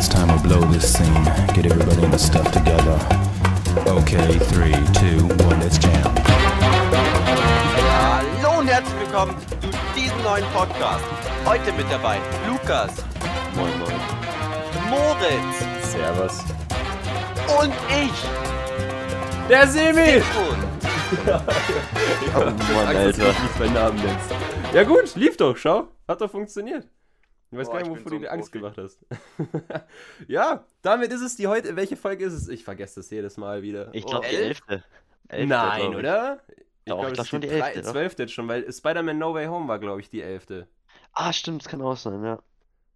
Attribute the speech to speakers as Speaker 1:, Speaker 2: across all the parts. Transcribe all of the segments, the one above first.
Speaker 1: it's time to blow this scene. Get everybody in the stuff together. Okay, three, two, one, let's jam.
Speaker 2: Hallo und herzlich willkommen zu diesem neuen Podcast. Heute mit dabei Lukas,
Speaker 3: Moin, moin.
Speaker 2: Moritz
Speaker 3: Servus.
Speaker 2: und ich.
Speaker 3: Der Semi! Oh Mann, Alter. Nicht meinen Namen nennst. Ja gut, lief doch, schau. Hat doch funktioniert. Ich weiß
Speaker 2: Boah,
Speaker 3: gar nicht,
Speaker 2: ich
Speaker 3: wovor
Speaker 2: bin
Speaker 3: du
Speaker 2: so
Speaker 3: dir Angst gemacht hast. ja, damit ist es die heute. Welche Folge ist es? Ich vergesse das jedes Mal wieder.
Speaker 4: Ich
Speaker 3: Oh.
Speaker 4: glaube die
Speaker 2: elf?
Speaker 4: elfte. Elfte,
Speaker 3: Nein,
Speaker 4: glaub ich.
Speaker 3: oder?
Speaker 4: Ich
Speaker 3: glaub,
Speaker 4: glaub
Speaker 3: es ist
Speaker 4: schon die elfte.
Speaker 3: Zwölfte jetzt schon, weil Spider-Man No Way Home war, glaube ich, die elfte.
Speaker 4: Ah, stimmt, das kann auch sein, ja.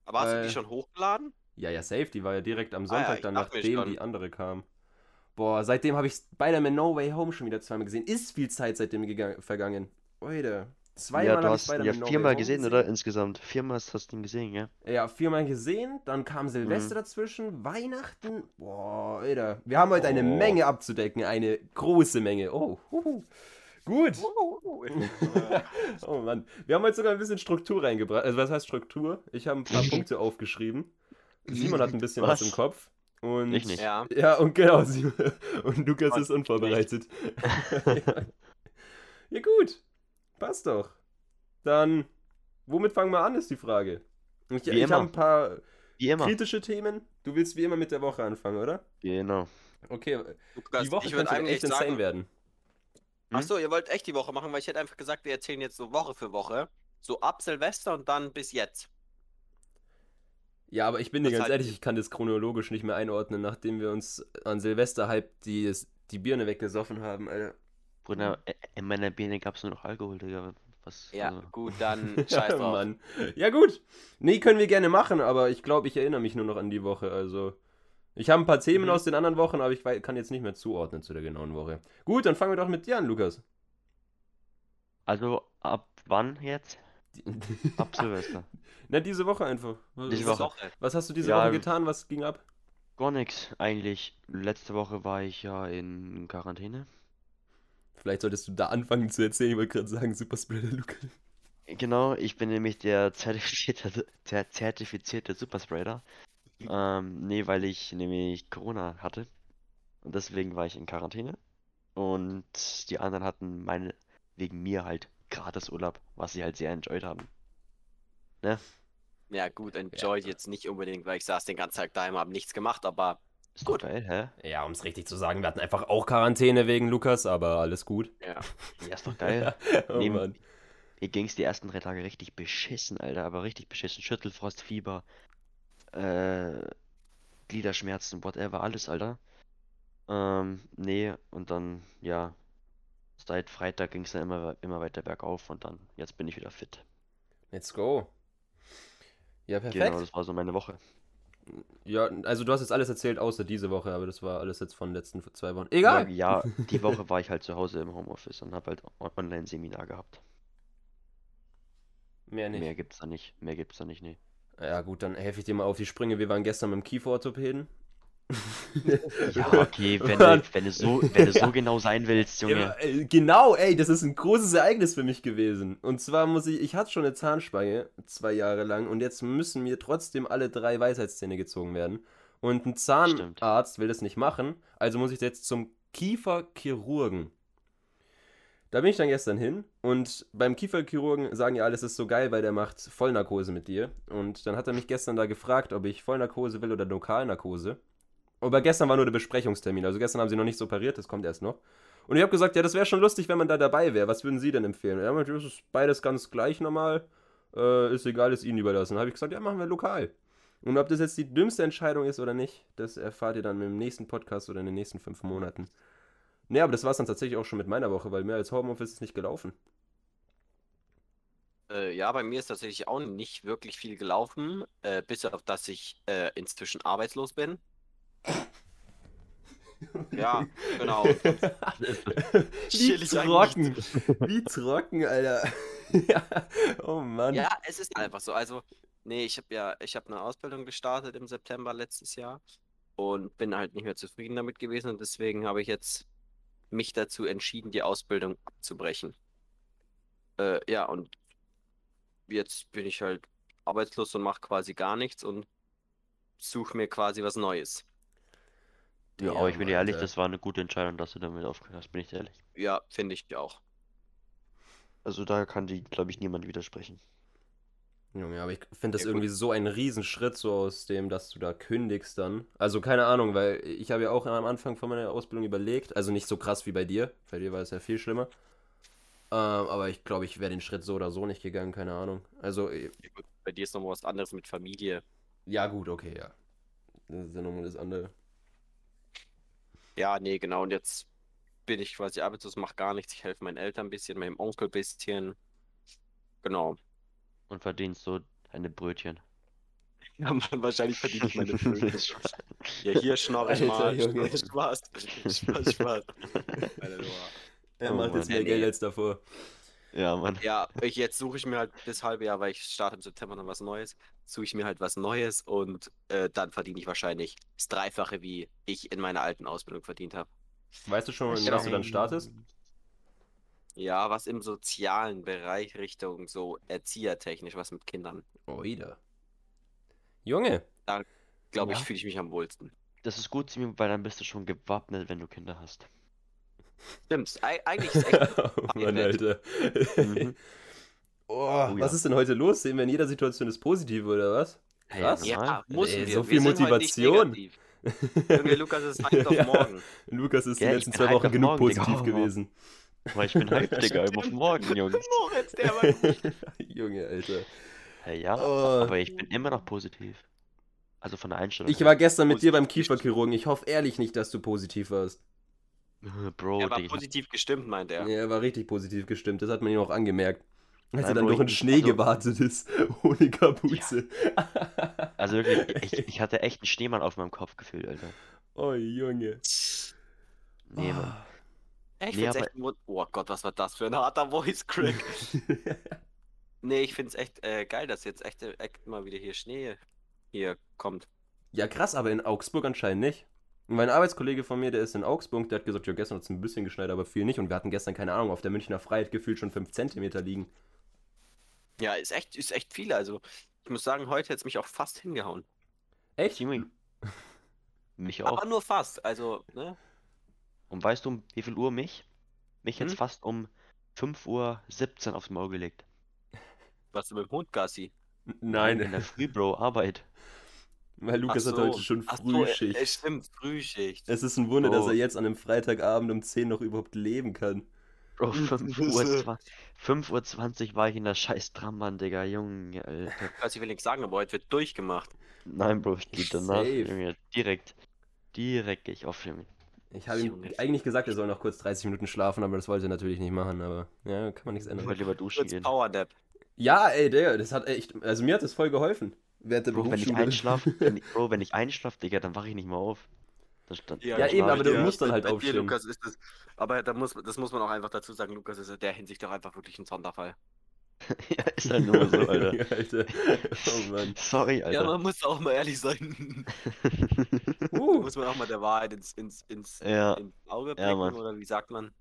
Speaker 2: Aber hast du
Speaker 3: Äh,
Speaker 2: die schon hochgeladen?
Speaker 3: Ja, ja, safe, die war ja direkt am
Speaker 2: Ah ja,
Speaker 3: Sonntag,
Speaker 2: ich
Speaker 3: dann
Speaker 2: dachte mir
Speaker 3: nachdem die andere kam. Boah, seitdem habe ich Spider-Man No Way Home schon wieder zweimal gesehen. Ist viel Zeit seitdem gegangen, vergangen. Leute, zweimal
Speaker 4: ja,
Speaker 3: habe
Speaker 4: du
Speaker 3: ich
Speaker 4: hast ja viermal
Speaker 3: Home
Speaker 4: gesehen, oder? Insgesamt. Viermal hast du ihn gesehen, ja?
Speaker 3: Ja, viermal gesehen, dann kam Silvester
Speaker 4: Mhm.
Speaker 3: dazwischen, Weihnachten. Boah, Alter. Wir haben heute eine
Speaker 4: Oh.
Speaker 3: Menge abzudecken, eine große Menge. Oh, huhu. Gut. oh Mann. Wir haben heute sogar ein bisschen Struktur reingebracht. Also, was heißt Struktur? Ich habe ein paar Punkte aufgeschrieben. Simon hat ein bisschen was,
Speaker 4: Was?
Speaker 3: im Kopf. Und
Speaker 4: Ich nicht.
Speaker 2: ja.
Speaker 3: Ja, und genau, Simon. Und Lukas ist unvorbereitet. ja. ja, gut. Passt doch. Dann, womit fangen wir an, ist die Frage. Ich, ich
Speaker 4: immer.
Speaker 3: habe ein paar
Speaker 4: Wie immer.
Speaker 3: kritische Themen. Du willst wie immer mit der Woche anfangen, oder?
Speaker 4: Genau.
Speaker 3: Okay,
Speaker 2: Lukas,
Speaker 3: die Woche
Speaker 2: ich würde
Speaker 3: könnte
Speaker 2: eigentlich
Speaker 3: echt insane
Speaker 2: sagen,
Speaker 3: werden.
Speaker 4: Hm?
Speaker 2: Achso, ihr wollt echt die Woche machen, weil ich hätte einfach gesagt, wir erzählen jetzt so Woche für Woche. So ab Silvester und dann bis jetzt.
Speaker 3: Ja, aber ich bin dir ganz
Speaker 2: halt-
Speaker 3: ehrlich, ich kann das chronologisch nicht mehr einordnen, nachdem wir uns an Silvester halb die, die Birne weggesoffen haben, Alter.
Speaker 4: Bruder, äh, in meiner Birne gab es nur noch Alkohol, Digga. Was?
Speaker 2: Ja,
Speaker 4: also-
Speaker 2: gut, dann scheiß drauf.
Speaker 3: Mann. Ja, gut. Nee, können wir gerne machen, aber ich glaube, ich erinnere mich nur noch an die Woche. Also, ich habe ein paar Themen
Speaker 4: Mhm.
Speaker 3: aus den anderen Wochen, aber ich kann jetzt nicht mehr zuordnen zu der genauen Woche. Gut, dann fangen wir doch mit dir an, Lukas.
Speaker 4: Also, ab wann jetzt? Ab Silvester.
Speaker 3: Na, diese Woche einfach. Was,
Speaker 4: Diese Woche.
Speaker 3: was hast du diese
Speaker 4: Ja,
Speaker 3: Woche getan? Was ging ab?
Speaker 4: Gar nichts, eigentlich. Letzte Woche war ich ja in Quarantäne.
Speaker 3: Vielleicht solltest du da anfangen zu erzählen. Ich wollte gerade sagen, Superspreader Lukas.
Speaker 4: Genau, ich bin nämlich der zertifizierte, der zertifizierte Superspreader. Ähm, nee, weil ich nämlich Corona hatte. Und deswegen war ich in Quarantäne. Und die anderen hatten meine, wegen mir halt gratis Urlaub, was sie halt sehr enjoyed haben. Ne?
Speaker 2: Ja, gut, enjoyed jetzt nicht unbedingt, weil ich saß den ganzen Tag daheim, habe nichts gemacht, aber
Speaker 4: Ist
Speaker 2: Gut.
Speaker 4: doch geil, hä?
Speaker 3: Ja, um es richtig zu sagen, wir hatten einfach auch Quarantäne wegen Lukas, aber alles gut.
Speaker 2: ja.
Speaker 4: Ja, ist doch geil.
Speaker 3: oh
Speaker 4: Neben-
Speaker 3: Mann.
Speaker 4: Mir ging's die ersten drei Tage richtig beschissen, Alter, aber richtig beschissen. Schüttelfrost, Fieber, äh, Gliederschmerzen, whatever, alles, Alter. Ähm, nee, und dann, ja, seit Freitag ging's dann immer, immer weiter bergauf und dann, jetzt bin ich wieder fit.
Speaker 3: Let's go. Ja, perfekt.
Speaker 4: Genau, das war so meine Woche.
Speaker 3: Ja, also du hast jetzt alles erzählt, außer diese Woche, aber das war alles jetzt von den letzten zwei Wochen. Egal.
Speaker 4: Ja, ja, die Woche war ich halt zu Hause im Homeoffice und habe halt Online-Seminar gehabt.
Speaker 3: Mehr nicht.
Speaker 4: Mehr gibt's da nicht, mehr gibt's da nicht, nee.
Speaker 3: Ja, gut, dann helfe ich dir mal auf die Sprünge. Wir waren gestern beim Kieferorthopäden.
Speaker 4: Ja, okay, wenn du, wenn du so, wenn du so genau sein willst, Junge.
Speaker 3: Ja, äh, genau, ey, das ist ein großes Ereignis für mich gewesen. Und zwar muss ich, ich hatte schon eine Zahnspange, zwei Jahre lang, und jetzt müssen mir trotzdem alle drei Weisheitszähne gezogen werden. Und ein Zahnarzt will das nicht machen, also muss ich jetzt zum Kieferchirurgen. Da bin ich dann gestern hin und beim Kieferchirurgen sagen ja, alles ist so geil, weil der macht Vollnarkose mit dir. Und dann hat er mich gestern da gefragt, ob ich Vollnarkose will oder Lokalnarkose. Aber gestern war nur der Besprechungstermin, also gestern haben sie noch nicht so operiert, das kommt erst noch. Und ich habe gesagt, ja, das wäre schon lustig, wenn man da dabei wäre. Was würden Sie denn empfehlen? Ja, das ist beides ganz gleich normal. Äh, ist egal, ist Ihnen überlassen. habe ich gesagt, ja, machen wir lokal. Und ob das jetzt die dümmste Entscheidung ist oder nicht, das erfahrt ihr dann im nächsten Podcast oder in den nächsten fünf Monaten. Nee, aber das war es dann tatsächlich auch schon mit meiner Woche, weil mehr als Homeoffice ist nicht gelaufen.
Speaker 2: Äh, ja, bei mir ist tatsächlich auch nicht wirklich viel gelaufen, äh, bis auf dass ich äh, inzwischen arbeitslos bin. Ja, genau.
Speaker 3: Wie
Speaker 2: Chillig
Speaker 3: trocken. Wie trocken, Alter. ja. Oh Mann.
Speaker 2: Ja, es ist einfach so. Also, nee, ich habe ja, ich habe eine Ausbildung gestartet im September letztes Jahr und bin halt nicht mehr zufrieden damit gewesen und deswegen habe ich jetzt mich dazu entschieden, die Ausbildung abzubrechen. Äh, ja, und jetzt bin ich halt arbeitslos und mache quasi gar nichts und suche mir quasi was Neues.
Speaker 4: Ja, aber ich bin dir ehrlich, das war eine gute Entscheidung, dass du damit aufgehört hast, bin ich dir ehrlich.
Speaker 2: Ja, finde ich auch.
Speaker 4: Also da kann die, glaube ich, niemand widersprechen.
Speaker 3: Junge, aber ich finde das
Speaker 2: Ja,
Speaker 3: irgendwie so ein Riesenschritt, so aus dem, dass du da kündigst dann. Also keine Ahnung, weil ich habe ja auch am Anfang von meiner Ausbildung überlegt, also nicht so krass wie bei dir, bei dir war es ja viel schlimmer. Ähm, aber ich glaube, ich wäre den Schritt so oder so nicht gegangen, keine Ahnung. Also, äh,
Speaker 2: Ja, gut, bei dir ist nochmal was anderes mit Familie.
Speaker 3: ja gut, okay, ja. Das ist ja nochmal das andere.
Speaker 2: Ja, nee, genau. Und jetzt bin ich quasi arbeitslos, mache gar nichts. Ich helfe meinen Eltern ein bisschen, meinem Onkel ein bisschen. Genau.
Speaker 4: Und verdienst so deine Brötchen.
Speaker 2: Ja, Mann, wahrscheinlich verdiene ich meine Flöte. Ja, hier schnorre ich
Speaker 3: Alter,
Speaker 2: mal.
Speaker 3: Junge.
Speaker 2: Spaß. Spaß, Spaß. Alter, du.
Speaker 3: Er
Speaker 4: Oh
Speaker 3: macht jetzt
Speaker 4: Mann.
Speaker 3: mehr
Speaker 2: Nee,
Speaker 3: Geld
Speaker 2: nee.
Speaker 3: als davor.
Speaker 4: Ja, Mann.
Speaker 2: Ja, ich, jetzt suche ich mir halt das halbe Jahr, weil ich starte im September noch was Neues, suche ich mir halt was Neues und äh, dann verdiene ich wahrscheinlich das Dreifache, wie ich in meiner alten Ausbildung verdient habe.
Speaker 3: Weißt du schon, was du dann startest?
Speaker 2: Ja, was im sozialen Bereich Richtung so erziehertechnisch, was mit Kindern.
Speaker 3: Oida. Junge.
Speaker 2: Glaube ich,
Speaker 4: Ja.
Speaker 2: fühle ich mich am wohlsten.
Speaker 4: Das ist gut, Simi, weil dann bist du schon gewappnet, wenn du Kinder hast.
Speaker 2: Stimmt, ei- eigentlich ist echt.
Speaker 3: oh Mann. Alter.
Speaker 4: Mhm.
Speaker 3: oh,
Speaker 4: Oh
Speaker 3: was
Speaker 4: ja.
Speaker 3: ist denn heute los? Sehen wir in jeder Situation das Positive oder was? Krass.
Speaker 4: Ja,
Speaker 2: Ja, muss
Speaker 3: Ey,
Speaker 2: wir.
Speaker 3: so
Speaker 2: wir
Speaker 3: viel
Speaker 2: sind heute nicht
Speaker 3: Motivation.
Speaker 2: Junge, Lukas ist hyped auf
Speaker 3: Ja.
Speaker 2: morgen.
Speaker 3: Lukas ist die
Speaker 4: Gell,
Speaker 3: letzten
Speaker 4: ich bin
Speaker 3: zwei Wochen genug
Speaker 4: morgen, Digga.
Speaker 3: positiv
Speaker 4: Oh.
Speaker 3: gewesen.
Speaker 4: Weil ich bin hyped, Digga, auf morgen, Jungs.
Speaker 2: Moritz, der war
Speaker 3: Junge, Alter.
Speaker 4: Hey, ja,
Speaker 3: Oh.
Speaker 4: aber ich bin immer noch positiv. Also von der Einstellung.
Speaker 3: Ich war gestern mit dir beim. Kieferchirurgen. Ich hoffe ehrlich nicht, dass du positiv warst.
Speaker 4: Bro,
Speaker 2: Er war
Speaker 4: Digga,
Speaker 2: positiv gestimmt, meint er.
Speaker 3: Ja, er war richtig positiv gestimmt. Das hat man ihm auch angemerkt. Als er
Speaker 4: Nein,
Speaker 3: dann
Speaker 4: Bro,
Speaker 3: durch den Schnee
Speaker 4: also-
Speaker 3: gewartet ist, ohne Kapuze.
Speaker 4: Also wirklich, ich, ich hatte echt einen Schneemann auf meinem Kopf gefühlt, Alter.
Speaker 3: oh, Junge.
Speaker 4: Nee, Mann.
Speaker 3: Ah.
Speaker 2: Ich
Speaker 4: Nee,
Speaker 2: find's
Speaker 4: aber-
Speaker 2: echt. Oh Gott, was war das für ein harter Voice Crack? nee, ich find's echt äh, geil, dass jetzt echt, echt mal wieder hier Schnee hier kommt.
Speaker 3: Ja, krass, aber in Augsburg anscheinend nicht. Und Mein Arbeitskollege von mir, der ist in Augsburg, der hat gesagt, ja, gestern hat es ein bisschen geschneit, aber viel nicht. Und wir hatten gestern, keine Ahnung, auf der Münchner Freiheit gefühlt schon 5 Zentimeter liegen.
Speaker 2: Ja, ist echt, ist echt viel. Also, ich muss sagen, heute hätte es mich auch fast hingehauen.
Speaker 3: Echt?
Speaker 4: Simi. Mich auch.
Speaker 2: Aber nur fast. Also, ne?
Speaker 4: Und weißt du, um wie viel Uhr mich? Mich jetzt
Speaker 2: Hm?
Speaker 4: fast um 5.17 Uhr aufs Maul gelegt.
Speaker 2: Was du mit dem Hund, Gassi?
Speaker 4: In
Speaker 3: Nein,
Speaker 4: der Früh, Bro, Arbeit.
Speaker 3: Weil Lukas
Speaker 2: Ach
Speaker 3: hat
Speaker 2: so.
Speaker 3: heute schon
Speaker 2: Ach so,
Speaker 3: Frühschicht.
Speaker 2: äh, stimmt, Frühschicht.
Speaker 3: es ist ein Wunder, dass
Speaker 4: Oh.
Speaker 3: er jetzt an einem Freitagabend um 10 noch überhaupt leben kann.
Speaker 4: Bro,
Speaker 2: Hm,
Speaker 4: 5
Speaker 2: Grüße.
Speaker 4: Uhr, 20, 5 Uhr 20 war ich in der scheiß Trambahn, Digga, Junge, Alter.
Speaker 2: Also, ich will nichts sagen, aber heute wird durchgemacht.
Speaker 4: Nein, Bro, ich geh danach,
Speaker 3: Safe.
Speaker 4: Junge, direkt. Direkt geh ich auf, Junge.
Speaker 3: Ich habe ihm eigentlich gesagt, er soll noch kurz 30 Minuten schlafen, aber das wollte er natürlich nicht machen. Aber ja, kann man nichts
Speaker 4: Ich
Speaker 3: ändern.
Speaker 4: wollte lieber duschen
Speaker 2: Kurz
Speaker 4: gehen.
Speaker 2: Powernap.
Speaker 3: Ja, ey, Digga, das hat echt. Also mir hat das voll geholfen. Während der
Speaker 4: Bro, wenn ich einschlafe, wenn ich, Bro, wenn ich einschlafe, Digga, dann wache ich nicht mehr auf. Das stand,
Speaker 3: Ja,
Speaker 4: dann
Speaker 3: eben, aber du musst dann halt
Speaker 2: bei dir,
Speaker 3: aufstehen.
Speaker 2: Lukas, ist das, aber da muss, das muss man auch einfach dazu sagen, Lukas ist in der Hinsicht auch einfach wirklich ein Sonderfall.
Speaker 4: Ja, ist halt nur so, Alter.
Speaker 3: Ja, Alter. Oh Mann.
Speaker 4: Sorry,
Speaker 2: Ja,
Speaker 4: Alter.
Speaker 2: man muss auch mal ehrlich sein.
Speaker 3: Uh,
Speaker 2: muss man auch mal der Wahrheit ins, ins, ins,
Speaker 4: Ja.
Speaker 2: ins Auge
Speaker 4: Ja,
Speaker 2: blicken,
Speaker 4: Mann.
Speaker 2: oder wie sagt man?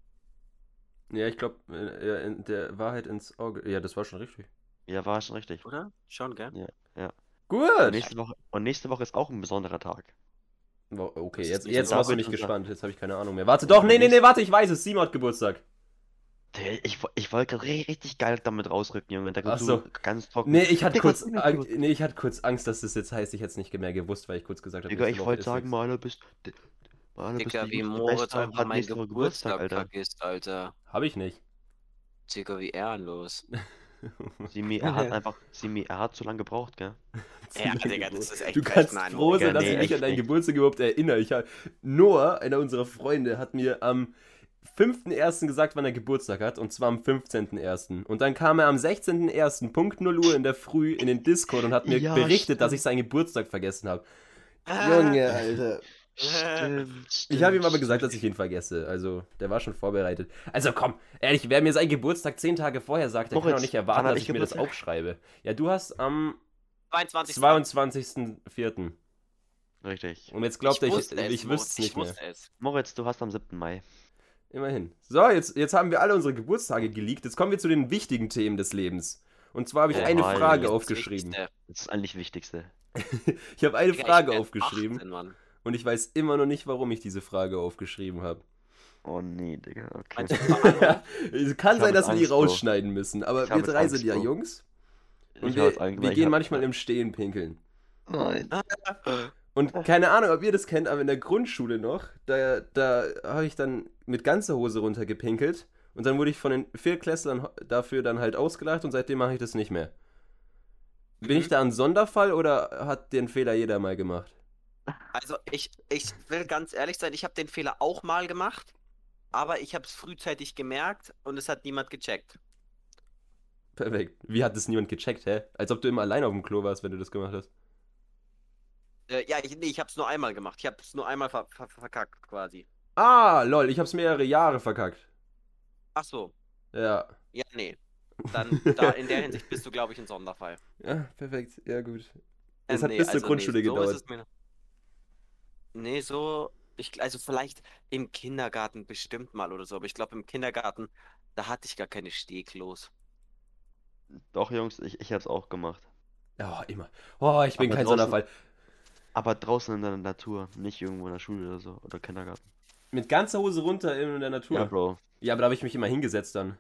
Speaker 3: ja, ich glaube, ja, in der Wahrheit ins Auge. Ja, das war schon richtig.
Speaker 4: Ja, war schon richtig.
Speaker 2: Oder? Schon, gell?
Speaker 4: Und
Speaker 3: Gut.
Speaker 4: nächste Woche, und nächste Woche ist auch ein besonderer Tag.
Speaker 3: Okay, jetzt,
Speaker 2: nicht
Speaker 3: jetzt du
Speaker 4: sauber.
Speaker 3: mich gespannt. Jetzt habe ich keine Ahnung mehr. Warte, doch, nee, nee, nee, warte, ich weiß es. Simon hat Geburtstag.
Speaker 4: Ich, ich wollte gerade richtig geil damit rausrücken, Junge. Da kommst
Speaker 3: so.
Speaker 4: du ganz trocken.
Speaker 3: Nee, ich hatte kurz,
Speaker 4: Simon,
Speaker 3: Ang nee, ich hatte kurz Angst, dass das jetzt heißt, ich hätte es nicht mehr gewusst, weil ich kurz gesagt habe,
Speaker 4: Digga, ich wollte
Speaker 3: ist
Speaker 4: sagen. Maler bist. Maler bist
Speaker 2: Digga, wie Moritz
Speaker 4: und
Speaker 2: einfach
Speaker 4: hat
Speaker 2: meinen
Speaker 4: Woche
Speaker 2: Geburtstag,
Speaker 4: Alter.
Speaker 2: vergisst, Alter.
Speaker 3: Hab ich nicht.
Speaker 2: Digga, wie ehrenlos.
Speaker 4: Simi, er hat einfach, Simi, er hat zu lange gebraucht, gell?
Speaker 2: Ja, Digga, das ist echt
Speaker 3: Du kannst
Speaker 2: Nein,
Speaker 3: froh sein, dass
Speaker 4: nee,
Speaker 3: ich mich an deinen. Geburtstag überhaupt erinnere. Ich hab, Noah, einer unserer Freunde, hat mir am 5.1. gesagt, wann er Geburtstag hat, und zwar am 15.1. Und dann kam er am 16.1. Punkt 0 Uhr in der Früh in den Discord und hat mir
Speaker 4: Ja,
Speaker 3: berichtet, dass
Speaker 4: stimmt.
Speaker 3: ich seinen Geburtstag vergessen habe.
Speaker 2: Ah.
Speaker 3: Junge, Alter.
Speaker 4: Stimmt,
Speaker 3: Ich habe ihm aber
Speaker 4: stimmt,
Speaker 3: gesagt, dass ich ihn vergesse. Also, der war schon vorbereitet. Also komm, ehrlich, wer mir seinen Geburtstag zehn Tage vorher sagt, der kann
Speaker 4: Moritz,
Speaker 3: doch nicht erwarten, dass
Speaker 4: ich
Speaker 3: ich mir das aufschreibe. Ja, du hast am
Speaker 2: 22.
Speaker 3: 22.04.
Speaker 4: Richtig.
Speaker 3: Und jetzt glaubt er, ich,
Speaker 2: wusste
Speaker 3: ich,
Speaker 2: es,
Speaker 3: wüsste es nicht
Speaker 2: ich
Speaker 3: mehr.
Speaker 2: es.
Speaker 4: Moritz, du hast am 7. Mai.
Speaker 3: Immerhin. So, jetzt, jetzt haben wir alle unsere Geburtstage geleakt. Jetzt kommen wir zu den wichtigen Themen des Lebens. Und zwar habe ich
Speaker 4: Oh,
Speaker 3: eine. Frage
Speaker 2: Das
Speaker 3: aufgeschrieben.
Speaker 2: Wichtigste.
Speaker 4: Das ist eigentlich das Wichtigste.
Speaker 3: ich habe eine
Speaker 2: ich
Speaker 3: Frage aufgeschrieben
Speaker 2: 18, Mann.
Speaker 3: Und ich weiß immer noch nicht, warum ich diese Frage aufgeschrieben habe.
Speaker 4: Oh nee, Digga, okay.
Speaker 3: Es kann
Speaker 4: Ich
Speaker 3: sein, dass wir die rausschneiden müssen, aber
Speaker 4: Ich
Speaker 3: wir drei sind ja. Jungs und
Speaker 4: Ich
Speaker 3: wir, wir
Speaker 4: ich
Speaker 3: gehen manchmal im Stehen pinkeln.
Speaker 4: Nein.
Speaker 3: Und keine Ahnung, ob ihr das kennt, aber in der Grundschule noch, da, da habe ich dann mit ganzer Hose runtergepinkelt und dann wurde ich von den Viertklässlern dafür dann halt ausgelacht und seitdem mache ich das nicht mehr. Bin ich
Speaker 2: Mhm.
Speaker 3: da ein Sonderfall oder hat den Fehler jeder mal gemacht?
Speaker 2: Also ich, ich will ganz ehrlich sein, ich habe den Fehler auch mal gemacht, aber ich habe es frühzeitig gemerkt und es hat niemand gecheckt.
Speaker 3: Perfekt. Wie hat das niemand gecheckt, hä? Als ob du immer allein auf dem Klo warst, wenn du das gemacht hast.
Speaker 2: Äh, ja, ich, nee, ich habe es nur einmal gemacht. Ich habe es nur einmal ver ver verkackt quasi.
Speaker 3: Ah, lol, ich hab's mehrere Jahre verkackt.
Speaker 2: Ach so.
Speaker 3: Ja.
Speaker 2: Ja, nee. Dann da in der Hinsicht bist du, glaube ich, ein Sonderfall.
Speaker 3: Ja, perfekt. Ja, gut. Es hat bis zur Grundschule
Speaker 2: so
Speaker 3: gedauert.
Speaker 2: Nee, so. Ich, also vielleicht im Kindergarten bestimmt mal oder so, aber ich glaube im Kindergarten, da hatte ich gar keine Stehklos.
Speaker 4: Doch, Jungs, ich, ich hab's auch gemacht.
Speaker 3: Ja, immer. Oh, ich bin
Speaker 4: Aber
Speaker 3: kein
Speaker 4: draußen-
Speaker 3: Sonderfall.
Speaker 4: Aber draußen in der Natur, nicht irgendwo in der Schule oder so. Oder Kindergarten.
Speaker 3: Mit ganzer Hose runter in der Natur.
Speaker 4: Ja, Bro.
Speaker 3: Ja, aber da habe ich mich immer hingesetzt dann.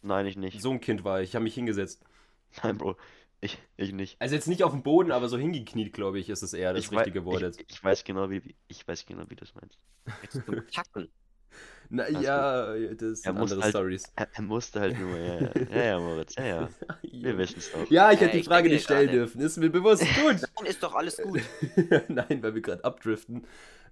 Speaker 4: Nein, ich nicht.
Speaker 3: So ein Kind war ich. Ich habe mich hingesetzt.
Speaker 4: Nein, Bro. Ich, ich nicht.
Speaker 3: Also jetzt nicht auf dem Boden, aber so hingekniet, glaube ich, ist es eher das
Speaker 4: ich wei-
Speaker 3: richtige Wort jetzt.
Speaker 4: Ich, ich weiß genau, wie, ich weiß genau, wie du es meinst.
Speaker 2: Zum Kacken.
Speaker 3: Na
Speaker 4: Alles
Speaker 3: ja, das
Speaker 4: Er
Speaker 3: sind
Speaker 4: muss
Speaker 3: andere
Speaker 4: halt-
Speaker 3: Stories.
Speaker 4: Er, er musste halt nur, ja, ja, ja, ja, Moritz, ja, ja. Wir wissen es doch.
Speaker 3: Ja, ich
Speaker 2: Äh,
Speaker 3: hätte die
Speaker 2: ich
Speaker 3: Frage
Speaker 2: denke
Speaker 3: nicht stellen dürfen. Ist mir bewusst. Gut.
Speaker 2: Nein, ist doch alles gut.
Speaker 3: Nein, weil wir gerade abdriften.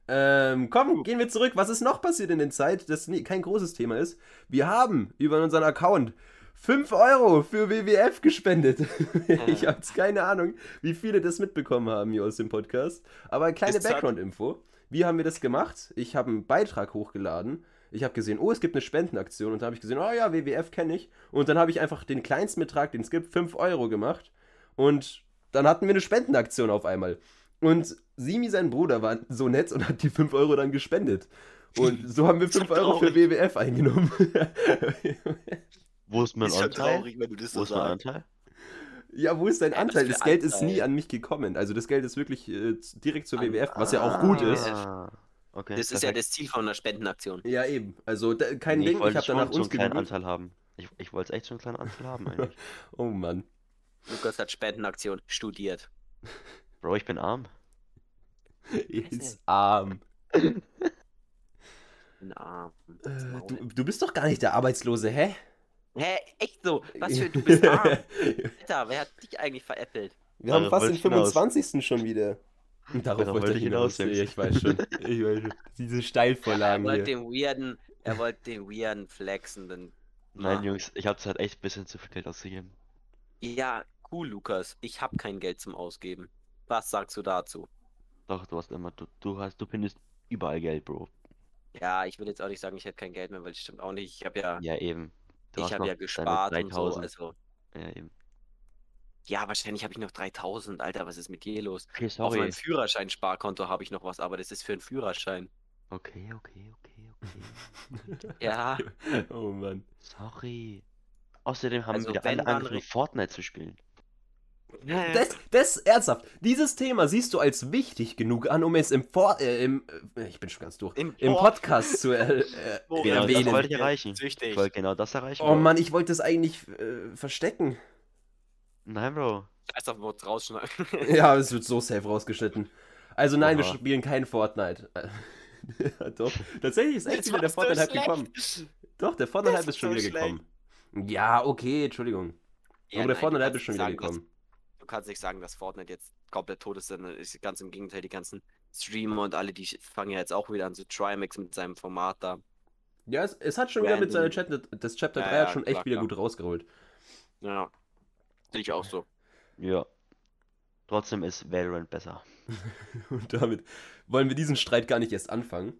Speaker 3: Ähm, komm, gehen wir zurück. Was ist noch passiert in der Zeit, das nie, kein großes Thema ist? Wir haben über unseren Account 5 Euro für WWF gespendet. ich habe jetzt keine Ahnung, wie viele das mitbekommen haben hier aus dem Podcast. Aber kleine. Background-Info. Wie haben wir das gemacht? Ich habe einen Beitrag hochgeladen. Ich habe gesehen, oh, es gibt eine Spendenaktion. Und da habe ich gesehen, oh ja, WWF kenne ich. Und dann habe ich einfach den kleinsten Betrag, den es gibt, 5 Euro gemacht. Und dann hatten wir eine Spendenaktion auf einmal. Und Simi, sein Bruder, war so nett und hat die 5 Euro dann gespendet. Und so haben wir
Speaker 2: Ist
Speaker 3: 5
Speaker 2: doch
Speaker 3: Euro für. WWF eingenommen.
Speaker 4: Wo ist mein
Speaker 2: Ist schon
Speaker 4: Anteil?
Speaker 2: traurig, wenn du das
Speaker 4: Wo
Speaker 2: so
Speaker 4: ist mein. Anteil?
Speaker 3: ja, wo ist dein Anteil? Das Geld ist
Speaker 2: Anteil?
Speaker 3: nie an mich gekommen. Also das Geld ist wirklich äh, direkt zur
Speaker 2: An-
Speaker 3: WWF, was ja auch gut ist.
Speaker 4: Ah, Okay,
Speaker 2: Das ist ja
Speaker 4: perfekt.
Speaker 2: das Ziel von einer Spendenaktion.
Speaker 3: Ja, eben. Also da, kein
Speaker 4: Nee,
Speaker 3: Ding,
Speaker 4: ich
Speaker 3: ich
Speaker 4: wollte
Speaker 3: habe dann nach
Speaker 4: schon so
Speaker 3: uns
Speaker 4: einen. Anteil haben. Ich, ich wollte echt so einen kleinen Anteil haben eigentlich.
Speaker 3: Oh Mann.
Speaker 2: Lukas hat Spendenaktion studiert.
Speaker 4: Bro, ich bin arm.
Speaker 3: Ist arm.
Speaker 2: Ein Arm.
Speaker 3: Äh, du, du bist doch gar nicht der Arbeitslose, hä?
Speaker 2: Hä, echt so? Was für, du bist arm. Alter, wer hat dich eigentlich veräppelt?
Speaker 3: Wir haben fast den
Speaker 4: wollte ich hinaus.
Speaker 3: 25. schon wieder. Und darauf
Speaker 4: Darauf
Speaker 3: wollte
Speaker 4: wollte
Speaker 3: ich hinaus.
Speaker 4: hinaus,
Speaker 3: ich weiß schon. Ich weiß schon. Diese
Speaker 2: Er
Speaker 3: Steilvorlagen
Speaker 2: wollte
Speaker 3: hier.
Speaker 2: den weirden, er wollte den weirden flexenden.
Speaker 4: Nein,
Speaker 2: Ah.
Speaker 4: Jungs, ich hab's halt echt ein bisschen zu viel Geld ausgegeben.
Speaker 2: Ja, cool, Lukas. Ich habe kein Geld zum Ausgeben. Was sagst du dazu?
Speaker 4: Doch, du hast immer, du, du hast, du findest überall Geld, Bro.
Speaker 2: Ja, ich will jetzt auch nicht sagen, ich hätte kein Geld mehr, weil das stimmt auch nicht. Ich habe ja,
Speaker 4: Ja, eben. Du
Speaker 2: ich habe ja gespart und so.
Speaker 4: 3000.
Speaker 2: Also,
Speaker 4: Ja, eben.
Speaker 2: ja, wahrscheinlich habe ich noch 3000. Alter, was ist mit dir los?
Speaker 4: Okay,
Speaker 2: Auf
Speaker 4: sorry.
Speaker 2: meinem Führerschein-Sparkonto habe ich noch was, aber das ist für einen Führerschein.
Speaker 4: Okay, okay, okay, okay.
Speaker 2: Ja,
Speaker 3: Oh Mann.
Speaker 4: Sorry. Außerdem haben
Speaker 2: Also,
Speaker 4: wir alle angefangen, Fortnite zu spielen.
Speaker 3: Das, das, ernsthaft, dieses Thema siehst du als wichtig genug an, um es im, Vor äh, im äh, ich bin schon ganz durch,
Speaker 2: Im
Speaker 3: im Podcast zu äh, äh,
Speaker 2: Oh,
Speaker 4: Genau, das
Speaker 3: erwähnen.
Speaker 4: wollte ich erreichen.
Speaker 2: Süchtig.
Speaker 4: Ich wollte genau das erreichen.
Speaker 3: Oh. Mann, ich wollte das eigentlich äh, verstecken.
Speaker 4: Nein, Bro.
Speaker 2: Scheiß auf Wort rausschneiden.
Speaker 3: Ja, es wird so safe rausgeschnitten. Also nein, wir
Speaker 4: Oha.
Speaker 3: spielen kein Fortnite. Doch, tatsächlich ist echt
Speaker 2: Das
Speaker 3: wieder der
Speaker 2: war's so
Speaker 3: Fortnite-Hype gekommen. Doch, der Fortnite-Hype
Speaker 2: Das
Speaker 3: ist schon wieder gekommen. Ja, okay, Entschuldigung.
Speaker 2: Ja,
Speaker 3: Aber der
Speaker 2: nein, kannst
Speaker 3: ist schon wieder gekommen.
Speaker 2: Kannst nicht sagen, dass Fortnite jetzt komplett tot ist, sondern ist ganz im Gegenteil, die ganzen Streamer und alle, die fangen ja jetzt auch wieder an, so Trimax mit seinem Format da.
Speaker 3: Ja, es, es hat schon wieder mit seiner
Speaker 2: Random.
Speaker 3: Chat, das Chapter
Speaker 2: Ja,
Speaker 3: 3 hat schon echt
Speaker 2: klar,
Speaker 3: wieder
Speaker 2: klar.
Speaker 3: gut rausgeholt.
Speaker 2: Ja. Sehe ich auch so.
Speaker 4: Ja. Trotzdem ist Valorant besser.
Speaker 3: Und damit wollen wir diesen Streit gar nicht erst anfangen.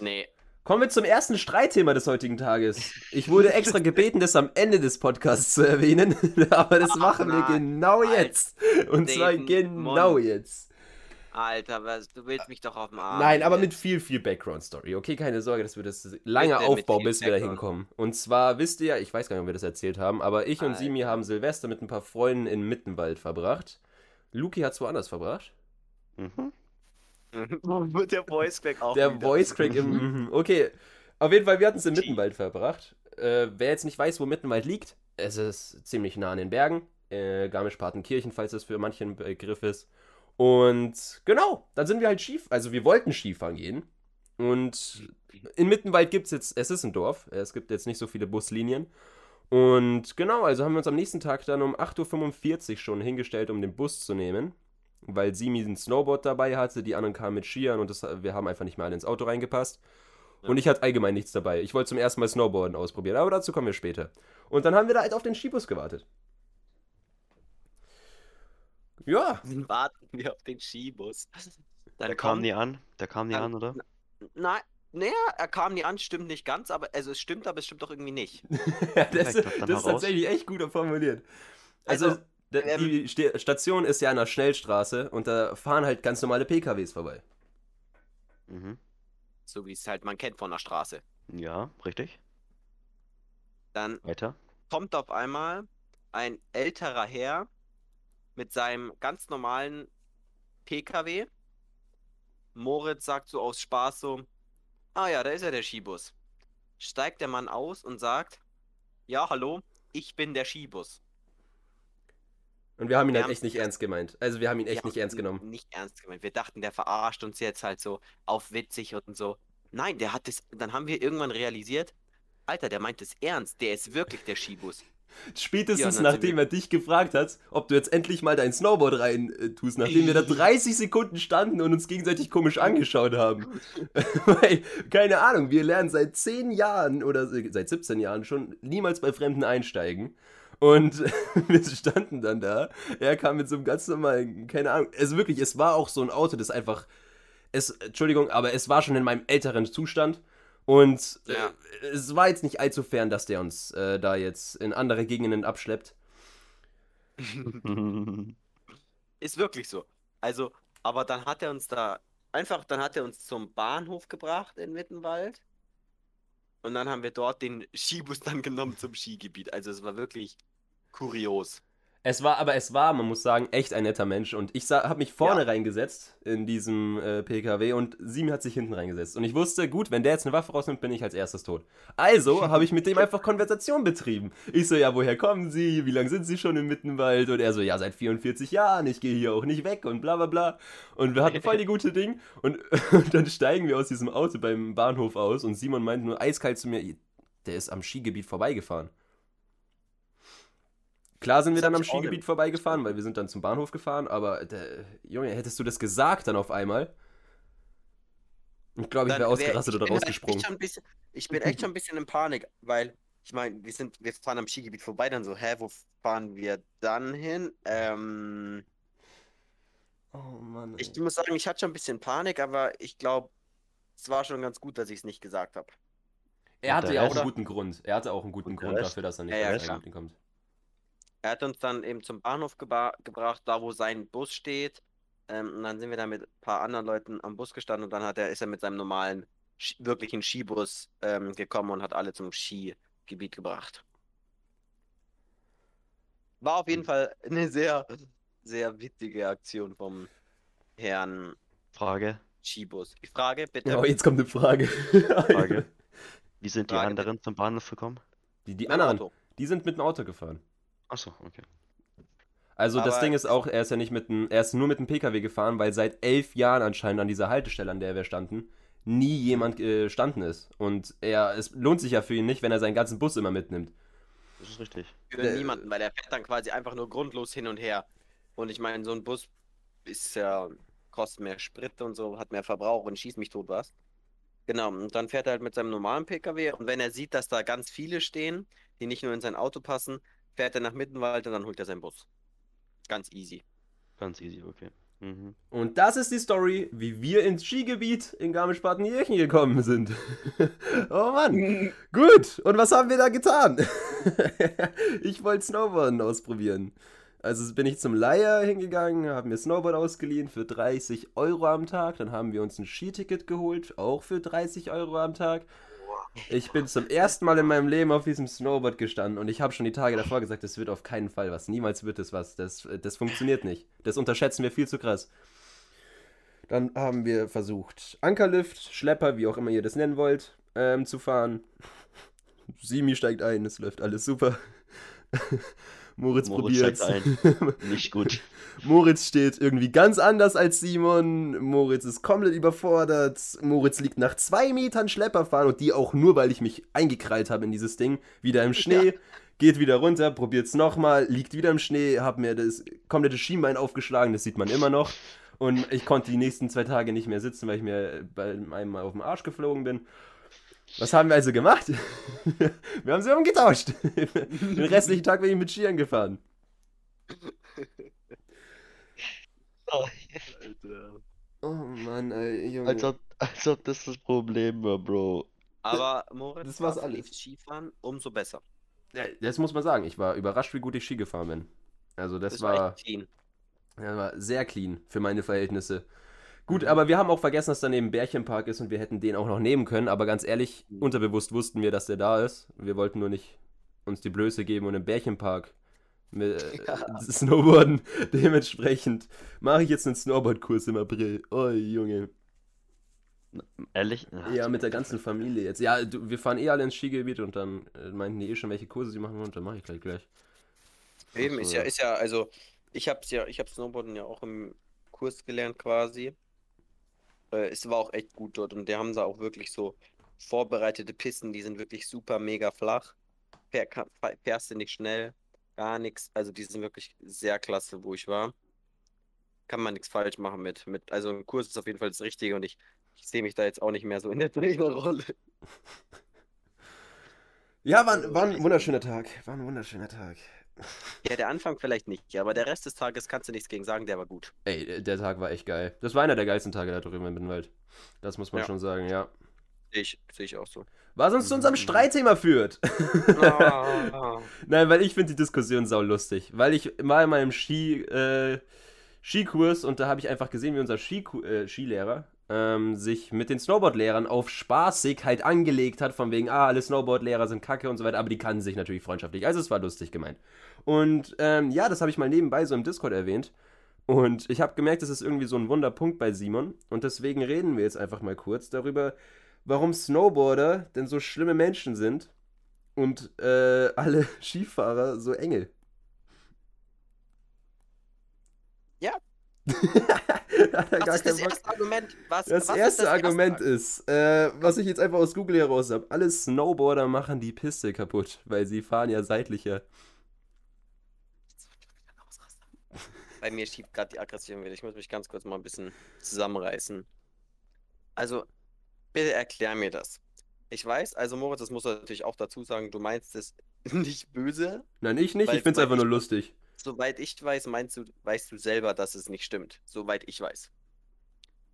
Speaker 2: Nee.
Speaker 3: Kommen wir zum ersten Streitthema des heutigen Tages. Ich wurde extra gebeten, das am Ende des Podcasts zu erwähnen, aber das
Speaker 2: Ach,
Speaker 3: machen wir genau jetzt. Und zwar
Speaker 2: den
Speaker 3: genau jetzt.
Speaker 2: Alter, was, du willst mich doch auf dem Arm.
Speaker 3: Nein, aber mit viel, viel Background-Story. Okay, keine Sorge, das wird das lange
Speaker 2: Bitte mit
Speaker 3: Aufbau, bis wir da hinkommen. Und zwar wisst ihr ja, ich weiß gar nicht, ob wir das erzählt haben, aber ich und
Speaker 2: Alter.
Speaker 3: Simi haben Silvester mit ein paar Freunden in Mittenwald verbracht. Luki hat es woanders verbracht.
Speaker 4: Mhm.
Speaker 2: Wird der Voice Crack auch
Speaker 3: Der
Speaker 2: wieder.
Speaker 3: Voice Crack im. Mhm. Okay. Auf jeden Fall, wir hatten es im Mittenwald verbracht. Äh, wer jetzt nicht weiß, wo Mittenwald liegt, es ist ziemlich nah an den Bergen. Äh, Garmisch-Partenkirchen, falls das für manchen ein Begriff ist. Und genau, dann sind wir halt Skif, also wir wollten Skifahren gehen. Und in Mittenwald gibt es jetzt, es ist ein Dorf, es gibt jetzt nicht so viele Buslinien. Und genau, also haben wir uns am nächsten Tag dann um 8.45 Uhr schon hingestellt, um den Bus zu nehmen. Weil Simi ein Snowboard dabei hatte, die anderen kamen mit Skiern und das, wir haben einfach nicht mehr alle ins Auto reingepasst.
Speaker 2: Ja.
Speaker 3: Und ich hatte allgemein nichts dabei. Ich wollte zum ersten Mal Snowboarden ausprobieren, aber dazu kommen wir später. Und dann haben wir da halt auf den Skibus gewartet. Ja,
Speaker 2: Dann warten wir auf den Skibus. Dann
Speaker 4: Der kam
Speaker 2: kommt-
Speaker 4: nie an. Der kam nie
Speaker 2: Ähm,
Speaker 4: an, oder?
Speaker 2: Nein, naja, er kam nie an, stimmt nicht ganz, aber also es stimmt, aber es stimmt doch irgendwie nicht.
Speaker 3: das, das
Speaker 4: dann
Speaker 3: ist tatsächlich echt gut formuliert. Also,
Speaker 2: Also,
Speaker 3: die Ste Station ist ja an der Schnellstraße und da fahren halt ganz normale PKWs vorbei.
Speaker 4: Mhm.
Speaker 2: So wie es halt man kennt von der Straße.
Speaker 4: Ja, richtig.
Speaker 2: Dann
Speaker 4: Weiter.
Speaker 2: kommt auf einmal ein älterer Herr mit seinem ganz normalen PKW. Moritz sagt so aus Spaß so, ah ja, da ist ja der Skibus. Steigt der Mann aus und sagt, ja, hallo, ich bin der Skibus.
Speaker 3: Und wir haben ihn
Speaker 2: Wir
Speaker 3: halt
Speaker 2: haben-
Speaker 3: echt nicht ernst gemeint. Also wir haben ihn echt nicht ernst genommen.
Speaker 2: Nicht ernst gemeint. Wir dachten, der verarscht uns jetzt halt so auf witzig und so. Nein, der hat es. Dann haben wir irgendwann realisiert, Alter, der meint es ernst. Der ist wirklich der Skibus.
Speaker 3: Spätestens
Speaker 2: Ja,
Speaker 3: nachdem er dich gefragt hat, ob du jetzt endlich mal dein Snowboard rein äh, tust, nachdem wir da 30 Sekunden standen und uns gegenseitig komisch angeschaut haben. Weil, keine Ahnung, wir lernen seit 10 Jahren oder se- seit 17 Jahren schon niemals bei Fremden einsteigen. Und wir standen dann da. Er kam mit so einem ganz normalen, keine Ahnung. Also wirklich, es war auch so ein Auto, das einfach. Es, Entschuldigung, aber es war schon in meinem älteren Zustand. Und
Speaker 2: Ja.
Speaker 3: äh, es war jetzt nicht allzu fern, dass der uns äh, da jetzt in andere Gegenden abschleppt.
Speaker 2: Ist wirklich so. Also, aber dann hat er uns da einfach, dann hat er uns zum Bahnhof gebracht in Mittenwald. Und dann haben wir dort den Skibus dann genommen zum Skigebiet. Also es war wirklich kurios.
Speaker 3: Es war, aber es war, man muss sagen, echt ein netter Mensch. Und ich habe mich vorne
Speaker 2: Ja.
Speaker 3: reingesetzt in diesem äh, PKW und Simi hat sich hinten reingesetzt. Und ich wusste, gut, wenn der jetzt eine Waffe rausnimmt, bin ich als erstes tot. Also habe ich mit dem einfach Konversation betrieben. Ich so, ja, woher kommen Sie? Wie lange sind Sie schon im Mittenwald? Und er so, ja, seit 44 Jahren, ich gehe hier auch nicht weg und bla bla bla. Und wir hatten voll die gute Ding. Und, und dann steigen wir aus diesem Auto beim Bahnhof aus und Simon meint nur eiskalt zu mir, der ist am Skigebiet vorbeigefahren. Klar sind wir
Speaker 2: Das
Speaker 3: dann am Skigebiet vorbeigefahren, weil wir sind dann zum Bahnhof gefahren, aber der, Junge, hättest du das gesagt dann auf einmal? Ich glaube, ich wäre
Speaker 2: wär-
Speaker 3: ausgerastet
Speaker 2: ich
Speaker 3: oder
Speaker 2: bin halt
Speaker 3: rausgesprungen.
Speaker 2: echt schon ein bisschen, ich bin echt schon ein bisschen in Panik, weil ich meine, wir sind, wir fahren am Skigebiet vorbei, dann so, hä, wo fahren wir dann hin? Ähm,
Speaker 3: Oh Mann.
Speaker 2: ich muss sagen, ich hatte schon ein bisschen Panik, aber ich glaube, es war schon ganz gut, dass ich es nicht gesagt habe.
Speaker 3: er hatte ja auch einen guten Grund. Er hatte auch einen guten Grund dafür, dass er nicht
Speaker 2: Ja, ja,
Speaker 3: kommt.
Speaker 2: Er hat uns dann eben zum Bahnhof gebracht, da wo sein Bus steht. Ähm, und dann sind wir da mit ein paar anderen Leuten am Bus gestanden und dann hat er, ist er mit seinem normalen, wirklichen Skibus ähm, gekommen und hat alle zum Skigebiet gebracht. War auf jeden Fall eine sehr, sehr witzige Aktion vom Herrn
Speaker 4: Frage.
Speaker 2: Skibus. Die Frage, bitte.
Speaker 3: Oh, jetzt kommt eine Frage.
Speaker 4: Frage. Wie sind die
Speaker 2: Frage,
Speaker 4: anderen zum Bahnhof gekommen?
Speaker 3: Die, die anderen,
Speaker 2: Auto.
Speaker 3: die sind mit dem Auto gefahren.
Speaker 4: Achso, okay.
Speaker 3: Also das
Speaker 2: Aber
Speaker 3: Ding ist auch, er ist ja nicht mit dem, er ist nur mit dem PKW gefahren, weil seit elf Jahren anscheinend an dieser Haltestelle, an der wir standen, nie jemand gestanden ist. Und er, es lohnt sich ja für ihn nicht, wenn er seinen ganzen Bus immer mitnimmt.
Speaker 4: Das ist richtig.
Speaker 2: Für
Speaker 3: Der-
Speaker 2: niemanden, weil er fährt dann quasi einfach nur grundlos hin und her. Und ich meine, so ein Bus ist ja, kostet mehr Sprit und so, hat mehr Verbrauch und schießt mich tot was. Genau, und dann fährt er halt mit seinem normalen PKW und wenn er sieht, dass da ganz viele stehen, die nicht nur in sein Auto passen, fährt er nach Mittenwald und dann holt er seinen Bus. Ganz easy.
Speaker 4: Ganz easy, okay. Mhm.
Speaker 3: Und das ist die Story, wie wir ins Skigebiet in Garmisch-Partenkirchen gekommen sind. oh Mann. Gut, und was haben wir da getan? ich wollte Snowboarden ausprobieren. Also bin ich zum Leier hingegangen, habe mir Snowboard ausgeliehen für 30 Euro am Tag. Dann haben wir uns ein Skiticket geholt, auch für 30 Euro am Tag. Ich bin zum ersten Mal in meinem Leben auf diesem Snowboard gestanden und ich habe schon die Tage davor gesagt, das wird auf keinen Fall was. Niemals wird es was. Das, das funktioniert nicht. Das unterschätzen wir viel zu krass. Dann haben wir versucht, Ankerlift, Schlepper, wie auch immer ihr das nennen wollt, ähm, zu fahren. Simi steigt ein, es läuft alles super. Moritz, Moritz probiert.
Speaker 4: Nicht gut.
Speaker 3: Moritz steht irgendwie ganz anders als Simon. Moritz ist komplett überfordert. Moritz liegt nach zwei Metern Schlepper fahren und die auch nur, weil ich mich eingekrallt habe in dieses Ding, wieder im Schnee. Ja. Geht wieder runter, probiert es nochmal, liegt wieder im Schnee, hab mir das komplette Schienbein aufgeschlagen, das sieht man immer noch. Und ich konnte die nächsten zwei Tage nicht mehr sitzen, weil ich mir bei einem Mal auf den Arsch geflogen bin. Was haben wir also gemacht? wir haben sie umgetauscht. Den restlichen Tag bin ich mit Skiern gefahren.
Speaker 4: Alter. Oh Mann, ey, Junge. Als ob, als ob das das Problem war, Bro.
Speaker 2: Aber Moritz, das war's alles. Skifahren, umso besser.
Speaker 3: Ja, das muss man sagen. Ich war überrascht, wie gut ich Ski gefahren bin. Also das, das war, war clean. Das war sehr clean für meine Verhältnisse. Gut, aber wir haben auch vergessen, dass daneben Bärchenpark ist und wir hätten den auch noch nehmen können. Aber ganz ehrlich, mhm. unterbewusst wussten wir, dass der da ist. Wir wollten nur nicht uns die Blöße geben und im Bärchenpark mit äh, ja. Snowboarden. Dementsprechend mache ich jetzt einen Snowboardkurs im April. Oh, Junge.
Speaker 4: Ehrlich?
Speaker 3: Ach, ja, mit der ganzen Familie jetzt. Ja, du, wir fahren eh alle ins Skigebiet und dann äh, meinten die eh schon, welche Kurse sie machen und dann mache ich gleich gleich.
Speaker 2: Eben, ist ja, ist ja, also ich hab's ja, ich hab Snowboarden ja auch im Kurs gelernt quasi. Äh, es war auch echt gut dort und die haben da auch wirklich so vorbereitete Pisten, die sind wirklich super mega flach. Fährst du nicht schnell, gar nichts. Also die sind wirklich sehr klasse, wo ich war. Kann man nichts falsch machen mit, mit. Also ein Kurs ist auf jeden Fall das Richtige und ich, ich sehe mich da jetzt auch nicht mehr so in der Trainerrolle.
Speaker 3: Ja, war, war ein wunderschöner Tag. War ein wunderschöner Tag.
Speaker 2: Ja, der Anfang vielleicht nicht, aber der Rest des Tages kannst du nichts gegen sagen, der war gut.
Speaker 3: Ey, der Tag war echt geil. Das war einer der geilsten Tage da drüben im Binnenwald. Das muss man ja. schon sagen, ja.
Speaker 2: Ich, sehe ich auch so.
Speaker 3: Was uns zu unserem mhm. Streitthema führt. Oh. Nein, weil ich finde die Diskussion sau lustig. Weil ich mal in meinem Ski, äh, Skikurs und da habe ich einfach gesehen, wie unser Ski, äh, Skilehrer ähm, sich mit den Snowboardlehrern auf spaßig halt angelegt hat, von wegen, ah, alle Snowboardlehrer sind kacke und so weiter, aber die kannten sich natürlich freundschaftlich. Also es war lustig gemeint. Und ähm, ja, das habe ich mal nebenbei so im Discord erwähnt. Und ich habe gemerkt, das ist irgendwie so ein Wunderpunkt bei Simon. Und deswegen reden wir jetzt einfach mal kurz darüber, warum Snowboarder denn so schlimme Menschen sind und äh, alle Skifahrer so Engel.
Speaker 2: Ja,
Speaker 3: was ist das erste Argument? Was, das was erste das Argument ist, äh, was ich jetzt einfach aus Google heraus habe: Alle Snowboarder machen die Piste kaputt, weil sie fahren ja seitlicher.
Speaker 2: Bei mir schiebt gerade die Aggression wieder. Ich muss mich ganz kurz mal ein bisschen zusammenreißen. Also, bitte erklär mir das. Ich weiß, also Moritz, das muss natürlich auch dazu sagen, du meinst es nicht böse.
Speaker 3: Nein, ich nicht, ich finde es einfach nur lustig
Speaker 2: soweit ich weiß, meinst du, weißt du selber, dass es nicht stimmt. Soweit ich weiß.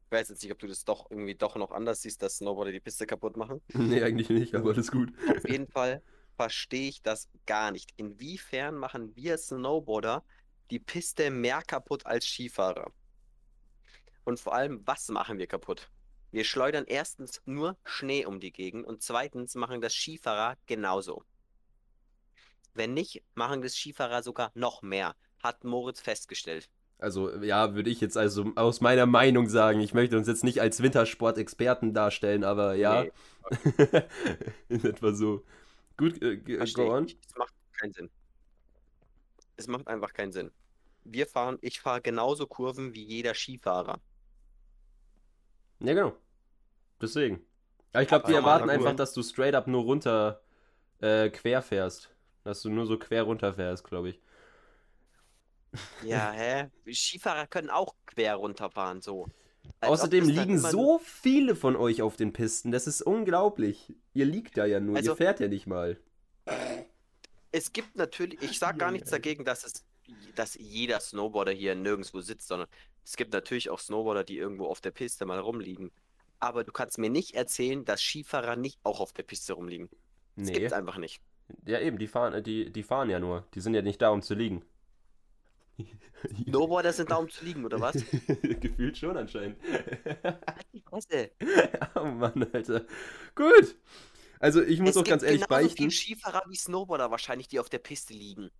Speaker 2: Ich weiß jetzt nicht, ob du das doch irgendwie doch noch anders siehst, dass Snowboarder die Piste kaputt machen.
Speaker 3: Nee, eigentlich nicht, aber das ist gut.
Speaker 2: Auf jeden Fall verstehe ich das gar nicht. Inwiefern machen wir Snowboarder die Piste mehr kaputt als Skifahrer? Und vor allem, was machen wir kaputt? Wir schleudern erstens nur Schnee um die Gegend und zweitens machen das Skifahrer genauso. Wenn nicht, machen das Skifahrer sogar noch mehr, hat Moritz festgestellt.
Speaker 3: Also ja, würde ich jetzt also aus meiner Meinung sagen. Ich möchte uns jetzt nicht als Wintersport-Experten darstellen, aber ja. Nee. In etwa so. Gut, äh, go on.
Speaker 2: Es macht keinen Sinn. Es macht einfach keinen Sinn. Wir fahren, ich fahre genauso Kurven wie jeder Skifahrer.
Speaker 3: Ja, genau. Deswegen. Aber ich glaube, die erwarten einfach, dass du straight up nur runter äh, quer fährst. Dass du nur so quer runterfährst, glaube ich.
Speaker 2: Ja, hä? Skifahrer können auch quer runterfahren, so.
Speaker 3: Als Außerdem liegen so viele von euch auf den Pisten. Das ist unglaublich. Ihr liegt da ja nur, also, ihr fährt ja nicht mal.
Speaker 2: Es gibt natürlich, ich sage gar nichts dagegen, dass es, dass jeder Snowboarder hier nirgendwo sitzt, sondern es gibt natürlich auch Snowboarder, die irgendwo auf der Piste mal rumliegen. Aber du kannst mir nicht erzählen, dass Skifahrer nicht auch auf der Piste rumliegen. Das nee. gibt's einfach nicht.
Speaker 3: Ja, eben, die fahren, die, die fahren ja nur. Die sind ja nicht da, um zu liegen.
Speaker 2: Snowboarder sind da, um zu liegen, oder was?
Speaker 3: Gefühlt schon anscheinend. Halt die Fresse. oh Mann, Alter. Gut. Also ich muss
Speaker 2: es
Speaker 3: auch
Speaker 2: gibt
Speaker 3: ganz ehrlich
Speaker 2: genauso
Speaker 3: beichten.
Speaker 2: viel Skifahrer wie Snowboarder wahrscheinlich, die auf der Piste liegen.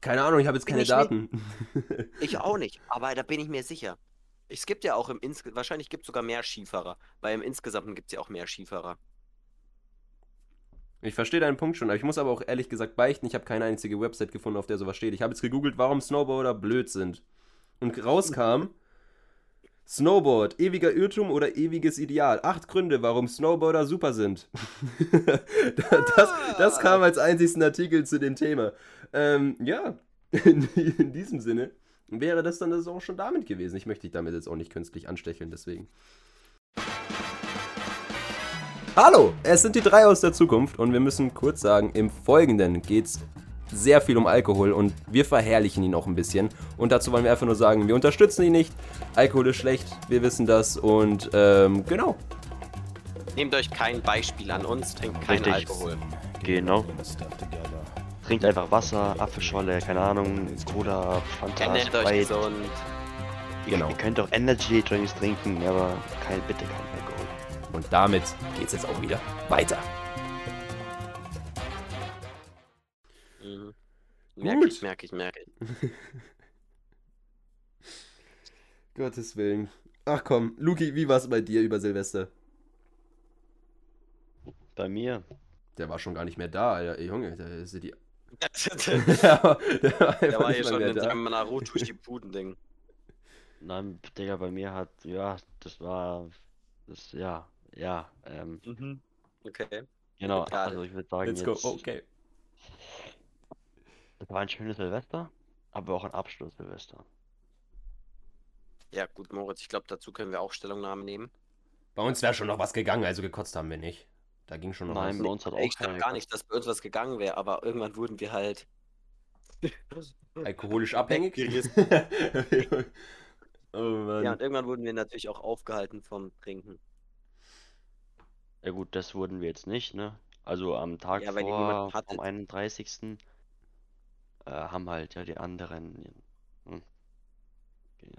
Speaker 3: Keine Ahnung, ich habe jetzt
Speaker 2: Bin
Speaker 3: keine
Speaker 2: ich
Speaker 3: Daten.
Speaker 2: Ich auch nicht, aber da bin ich mir sicher. Es gibt ja auch im Insge wahrscheinlich gibt es sogar mehr Skifahrer, weil im Insgesamten gibt es ja auch mehr Skifahrer.
Speaker 3: Ich verstehe deinen Punkt schon, aber ich muss aber auch ehrlich gesagt beichten, ich habe keine einzige Website gefunden, auf der sowas steht. Ich habe jetzt gegoogelt, warum Snowboarder blöd sind. Und rauskam, Snowboard, ewiger Irrtum oder ewiges Ideal. Acht Gründe, warum Snowboarder super sind. das, das kam als einzigsten Artikel zu dem Thema. Ähm, ja, in, in diesem Sinne wäre das dann das auch schon damit gewesen. Ich möchte dich damit jetzt auch nicht künstlich anstecheln, deswegen. Hallo, es sind die drei aus der Zukunft und wir müssen kurz sagen, im Folgenden geht's sehr viel um Alkohol und wir verherrlichen ihn auch ein bisschen. Und dazu wollen wir einfach nur sagen, wir unterstützen ihn nicht. Alkohol ist schlecht, wir wissen das und ähm, genau.
Speaker 2: Nehmt euch kein Beispiel an uns, trinkt keinen
Speaker 4: Richtig.
Speaker 2: Alkohol.
Speaker 4: Genau. Trinkt einfach Wasser, Apfelschorle, keine Ahnung, Cola, Fanta,
Speaker 2: Ernährt euch gesund.
Speaker 3: Genau.
Speaker 4: Ihr könnt auch Energy Drinks trinken, aber kein, bitte kein Alkohol.
Speaker 3: Und damit geht's jetzt auch wieder weiter.
Speaker 2: Mhm. Merke
Speaker 3: Gut.
Speaker 2: ich, merke ich, merke ich.
Speaker 3: Gottes Willen. Ach komm, Luki, wie war's bei dir über Silvester?
Speaker 4: Bei mir,
Speaker 3: Der war schon gar nicht mehr da, Alter. Ey, Junge, da ist die.
Speaker 2: Der
Speaker 3: der war, der
Speaker 2: hier schon in
Speaker 3: da.
Speaker 2: seinem Naruto Shippuden-Ding.
Speaker 4: nein, Digga, bei mir hat, ja, das war, das, ja, ja, ähm,
Speaker 2: Mhm. Okay.
Speaker 4: genau, also ich würde sagen,
Speaker 3: Let's go,
Speaker 4: jetzt,
Speaker 3: okay.
Speaker 4: es war ein schönes Silvester, aber auch ein Abschluss-Silvester.
Speaker 2: Ja, gut, Moritz, ich glaube, dazu können wir auch Stellungnahme nehmen.
Speaker 3: Bei uns wäre schon noch was gegangen, also gekotzt haben wir nicht. Da ging schon noch
Speaker 4: Nein,
Speaker 3: was.
Speaker 4: bei uns hat auch
Speaker 2: Ich glaube gar nicht, dass bei uns was gegangen wäre, aber irgendwann wurden wir halt.
Speaker 3: Alkoholisch abhängig? Oh Mann.
Speaker 2: Ja, und irgendwann wurden wir natürlich auch aufgehalten vom Trinken.
Speaker 4: Ja gut, das wurden wir jetzt nicht, ne? Also am Tag
Speaker 2: Ja, weil
Speaker 4: vor,
Speaker 2: hattet.
Speaker 4: vom 31. Äh, haben halt ja die anderen, hm,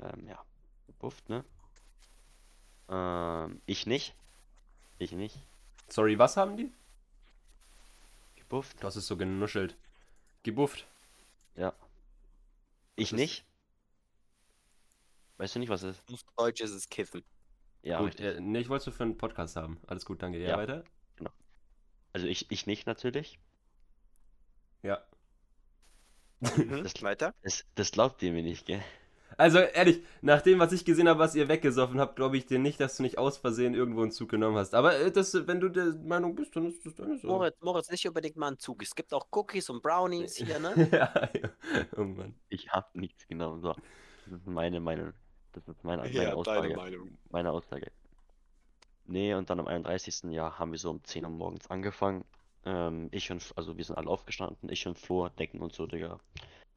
Speaker 4: ähm, ja, gebufft, ne? Ähm, ich nicht. Ich nicht.
Speaker 3: Sorry, was haben die?
Speaker 4: Gebufft?
Speaker 3: Du hast es so genuschelt. Gebufft.
Speaker 4: Ja. Ich
Speaker 2: ist-
Speaker 4: nicht. Weißt du nicht, was es ist?
Speaker 2: Auf Deutsch ist es Kiffen.
Speaker 4: Ja,
Speaker 3: gut, äh, nee, ich wollte es für einen Podcast haben. Alles gut, danke. Ja,
Speaker 4: Ja.
Speaker 3: weiter?
Speaker 4: Also ich, ich nicht natürlich.
Speaker 3: Ja.
Speaker 2: Mhm.
Speaker 4: Das-
Speaker 2: Weiter?
Speaker 4: Das, das glaubt ihr mir nicht, gell?
Speaker 3: Also ehrlich, nach dem, was ich gesehen habe, was ihr weggesoffen habt, glaube ich dir nicht, dass du nicht aus Versehen irgendwo einen Zug genommen hast. Aber äh, das, wenn du der Meinung bist, dann ist das deine Sache.
Speaker 2: Moritz, Moritz, nicht unbedingt mal einen Zug. Es gibt auch Cookies und Brownies hier, ne?
Speaker 3: ja, ja. Oh Mann.
Speaker 4: Ich hab nichts genommen. So. Das ist meine Meinung. Das ist meine, meine Aussage.
Speaker 2: Meinung.
Speaker 4: Meine Aussage. Nee, und dann am 31. Jahr haben wir so um 10 Uhr morgens angefangen. Ähm, ich und, also wir sind alle aufgestanden, ich und Flo, Decken und so, Digga.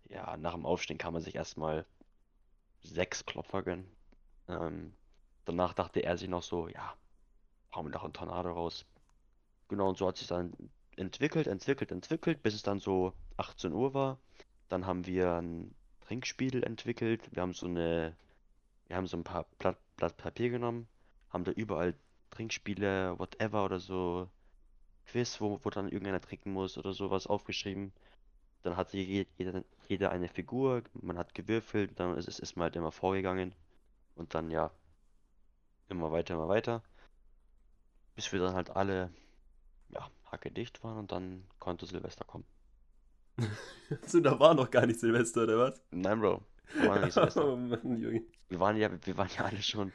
Speaker 4: Ja, nach dem Aufstehen kann man sich erstmal sechs Klopfer gönnen. Ähm, danach dachte er sich noch so, ja, hauen wir noch einen Tornado raus. Genau, und so hat sich dann entwickelt, entwickelt, entwickelt, bis es dann so 18 Uhr war. Dann haben wir ein Trinkspiel entwickelt. Wir haben so eine, wir haben so ein paar Blatt, Blatt Papier genommen, haben da überall Trinkspiele, whatever oder so Quiz, wo, wo dann irgendeiner trinken muss oder sowas aufgeschrieben. Dann hatte je- jeder, jeder eine Figur, man hat gewürfelt, dann ist, ist, man halt immer vorgegangen und dann ja, immer weiter, immer weiter. Bis wir dann halt alle, ja, hacke dicht waren und dann konnte Silvester kommen.
Speaker 3: So, da war noch gar nicht Silvester, oder was?
Speaker 4: Nein, Bro.
Speaker 3: oh Mann, Junge.
Speaker 4: Wir waren ja, wir waren ja alle schon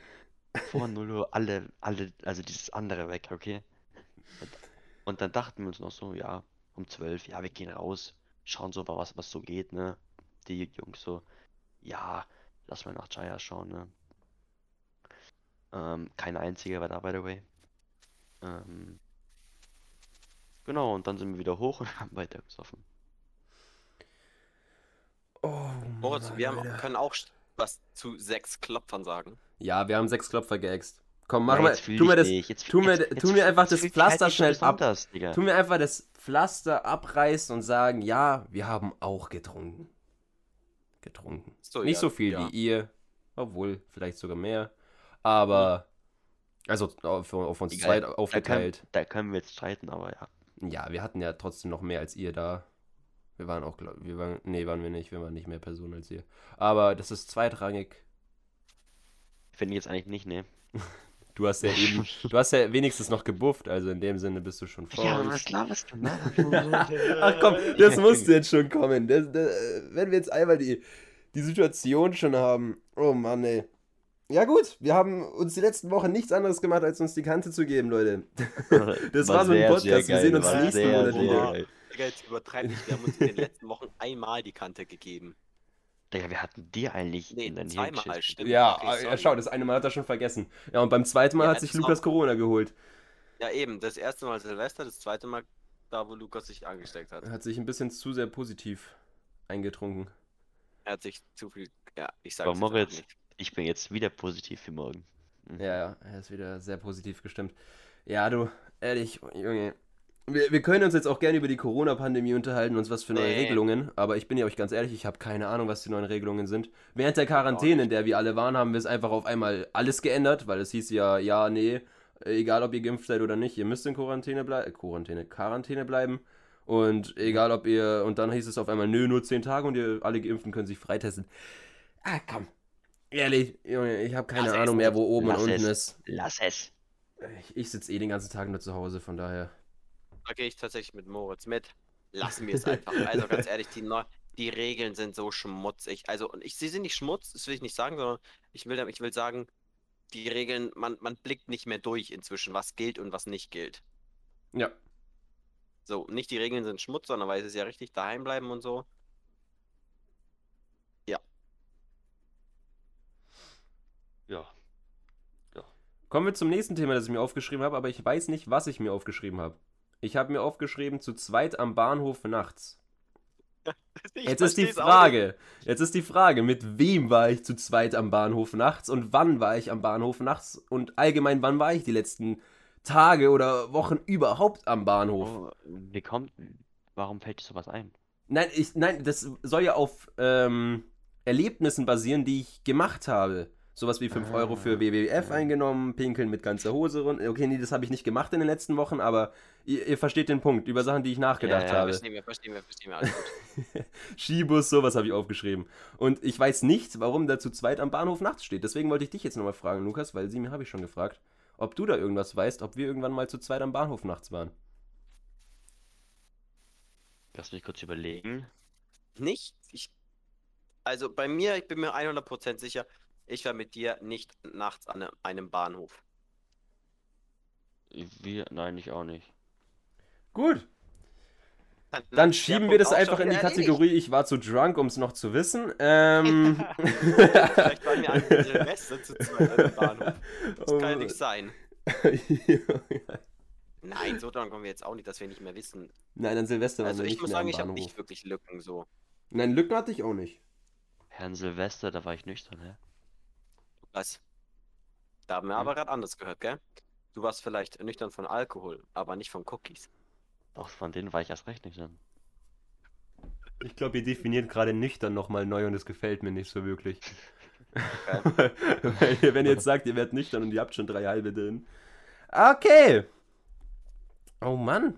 Speaker 4: vor 0 Uhr alle, alle, also dieses andere weg, okay? Und, und dann dachten wir uns noch so, ja, um 12, ja, wir gehen raus, schauen so, was, was so geht, ne? Die Jungs so, ja, lass mal nach Jaya schauen, ne? Ähm, keine einzige war da, by the way. Ähm, genau, und dann sind wir wieder hoch und haben weiter gesoffen.
Speaker 3: Oh,
Speaker 2: Moritz,
Speaker 3: Mann,
Speaker 2: wir haben, können auch was zu sechs Klopfern sagen.
Speaker 3: Ja, wir haben sechs Klopfer geäxt. Komm, mach
Speaker 4: Ja,
Speaker 3: mal, tu mir das,
Speaker 4: jetzt,
Speaker 3: tu mir,
Speaker 4: jetzt,
Speaker 3: tu
Speaker 4: jetzt
Speaker 3: mir
Speaker 4: fühl-
Speaker 3: einfach das Pflaster schnell ab. Tu mir einfach das Pflaster abreißen und sagen, ja, wir haben auch getrunken. Getrunken.
Speaker 2: So,
Speaker 3: Nicht
Speaker 2: ja,
Speaker 3: so viel
Speaker 2: ja.
Speaker 3: wie ihr, obwohl vielleicht sogar mehr. Aber Also auf, auf uns zwei
Speaker 4: Da können,
Speaker 3: aufgeteilt.
Speaker 4: da können wir jetzt streiten, aber ja.
Speaker 3: Ja, wir hatten ja trotzdem noch mehr als ihr da. Wir waren auch, glaub, wir waren, nee, waren wir nicht, wir waren nicht mehr Personen als ihr. Aber das ist zweitrangig.
Speaker 4: Finde ich jetzt eigentlich nicht, ne?
Speaker 3: Du hast ja eben, du hast ja wenigstens noch gebufft, also in dem Sinne bist du schon vor
Speaker 4: Ja, was laberst du?
Speaker 3: Ach komm, das musste jetzt schon kommen. Das, das, wenn wir jetzt einmal die, die Situation schon haben. Oh Mann, ey. Ja gut, wir haben uns die letzten Wochen nichts anderes gemacht, als uns die Kante zu geben, Leute. Das war so ein
Speaker 4: sehr,
Speaker 3: Podcast.
Speaker 4: sehr
Speaker 3: Wir sehen uns
Speaker 4: war
Speaker 3: nächsten Monat
Speaker 4: sehr
Speaker 3: wieder.
Speaker 4: geil.
Speaker 2: Digga, jetzt übertreib nicht. Wir haben uns in den letzten Wochen einmal die Kante gegeben.
Speaker 4: Digga, wir hatten dir eigentlich
Speaker 2: Nee,
Speaker 4: in dein
Speaker 2: zweimal, stimmt.
Speaker 3: Ja,
Speaker 2: Okay,
Speaker 3: ja,
Speaker 2: sorry.
Speaker 3: schau, das eine Mal hat er schon vergessen. Ja, und beim zweiten Mal
Speaker 2: Ja,
Speaker 3: hat sich Lukas
Speaker 2: auch.
Speaker 3: Corona geholt.
Speaker 2: Ja, eben. Das erste Mal Silvester, das zweite Mal da, wo Lukas sich angesteckt hat.
Speaker 3: Er hat sich ein bisschen zu sehr positiv eingetrunken.
Speaker 2: Er hat sich zu viel. Ja, ich sag
Speaker 4: Aber Moritz, ich bin jetzt wieder positiv für morgen. Mhm.
Speaker 3: Ja, ja, er ist wieder sehr positiv gestimmt. Ja, du, ehrlich, Junge. Wir, wir können uns jetzt auch gerne über die Corona-Pandemie unterhalten, uns was für neue
Speaker 2: Nee.
Speaker 3: Regelungen, aber ich bin ja euch ganz ehrlich, ich habe keine Ahnung, was die neuen Regelungen sind. Während der Quarantäne, in der wir alle waren, haben wir es einfach auf einmal alles geändert, weil es hieß ja, ja, nee, egal ob ihr geimpft seid oder nicht, ihr müsst in Quarantäne bleiben, Quarantäne, Quarantäne bleiben. Und egal ob ihr, und dann hieß es auf einmal, nö, nur 10 Tage und ihr alle Geimpften können sich freitesten. Ah, komm. Ehrlich, Junge, ich habe keine
Speaker 2: Lass es.
Speaker 3: Ahnung mehr, wo oben
Speaker 4: Lass
Speaker 3: und unten
Speaker 4: es.
Speaker 3: ist.
Speaker 4: Lass es.
Speaker 3: Ich, ich sitze eh den ganzen Tag nur zu Hause, von daher.
Speaker 2: Da gehe ich tatsächlich mit Moritz mit. Lassen wir es einfach. Also ganz ehrlich, die, Neu die Regeln sind so schmutzig. Also, und ich, sie sind nicht Schmutz, das will ich nicht sagen, sondern ich will, ich will sagen, die Regeln, man, man blickt nicht mehr durch inzwischen, was gilt und was nicht gilt.
Speaker 3: Ja.
Speaker 2: So, nicht die Regeln sind Schmutz, sondern weil es ist ja richtig daheim bleiben und so.
Speaker 4: Ja.
Speaker 3: Kommen wir zum nächsten Thema, das ich mir aufgeschrieben habe, aber ich weiß nicht, was ich mir aufgeschrieben habe. Ich habe mir aufgeschrieben, zu zweit am Bahnhof nachts.
Speaker 2: Ich
Speaker 3: Jetzt ist die Frage, jetzt ist die Frage, mit wem war ich zu zweit am Bahnhof nachts und wann war ich am Bahnhof nachts und allgemein, wann war ich die letzten Tage oder Wochen überhaupt am Bahnhof?
Speaker 4: Oh, wie kommt. Warum fällt dir sowas ein?
Speaker 3: Nein, ich, nein, das soll ja auf ähm, Erlebnissen basieren, die ich gemacht habe. Sowas wie 5 Euro für
Speaker 4: Ah,
Speaker 3: WWF eingenommen, pinkeln mit ganzer Hose rund. Okay, nee, das habe ich nicht gemacht in den letzten Wochen, aber ihr, ihr versteht den Punkt. Über Sachen, die ich nachgedacht
Speaker 4: Ja,
Speaker 2: Ja,
Speaker 3: habe.
Speaker 2: verstehen wir, verstehen wir, verstehen wir. Alles gut.
Speaker 3: Skibus, sowas habe ich aufgeschrieben. Und ich weiß nicht, warum da zu zweit am Bahnhof nachts steht. Deswegen wollte ich dich jetzt nochmal fragen, Lukas, weil sie mir habe ich schon gefragt, ob du da irgendwas weißt, ob wir irgendwann mal zu zweit am Bahnhof nachts waren.
Speaker 4: Lass mich kurz überlegen.
Speaker 2: Nicht? Ich, also bei mir, ich bin mir 100% sicher, ich war mit dir nicht nachts an einem- Bahnhof.
Speaker 4: Wir, nein, ich auch nicht.
Speaker 3: Gut,
Speaker 2: Dann,
Speaker 3: schieben wir das einfach in die. Kategorie, ich war zu drunk, um es noch zu wissen. Ähm,
Speaker 2: Vielleicht waren wir an Silvester zu zweit an Bahnhof. Das
Speaker 3: Oh.
Speaker 2: kann ja nicht sein. Nein, so dran kommen wir jetzt auch nicht, dass wir nicht mehr wissen.
Speaker 3: Nein, an Silvester waren
Speaker 2: Also
Speaker 3: wir
Speaker 2: ich
Speaker 3: nicht
Speaker 2: muss
Speaker 3: mehr
Speaker 2: sagen, ich habe nicht wirklich Lücken so.
Speaker 3: Nein, Lücken hatte ich auch nicht.
Speaker 4: Herrn Silvester, da war ich nüchtern, hä?
Speaker 2: Was? Da haben wir
Speaker 4: Hm.
Speaker 2: aber gerade anders gehört, gell? Du warst vielleicht nüchtern von Alkohol, aber nicht von Cookies.
Speaker 4: Doch, von denen war ich erst recht nüchtern.
Speaker 3: Ich glaube, ihr definiert gerade nüchtern nochmal neu und es gefällt mir nicht so wirklich.
Speaker 2: Okay.
Speaker 3: Ihr, wenn ihr jetzt sagt, ihr werdet nüchtern und ihr habt schon drei halbe drin. Okay. Oh Mann.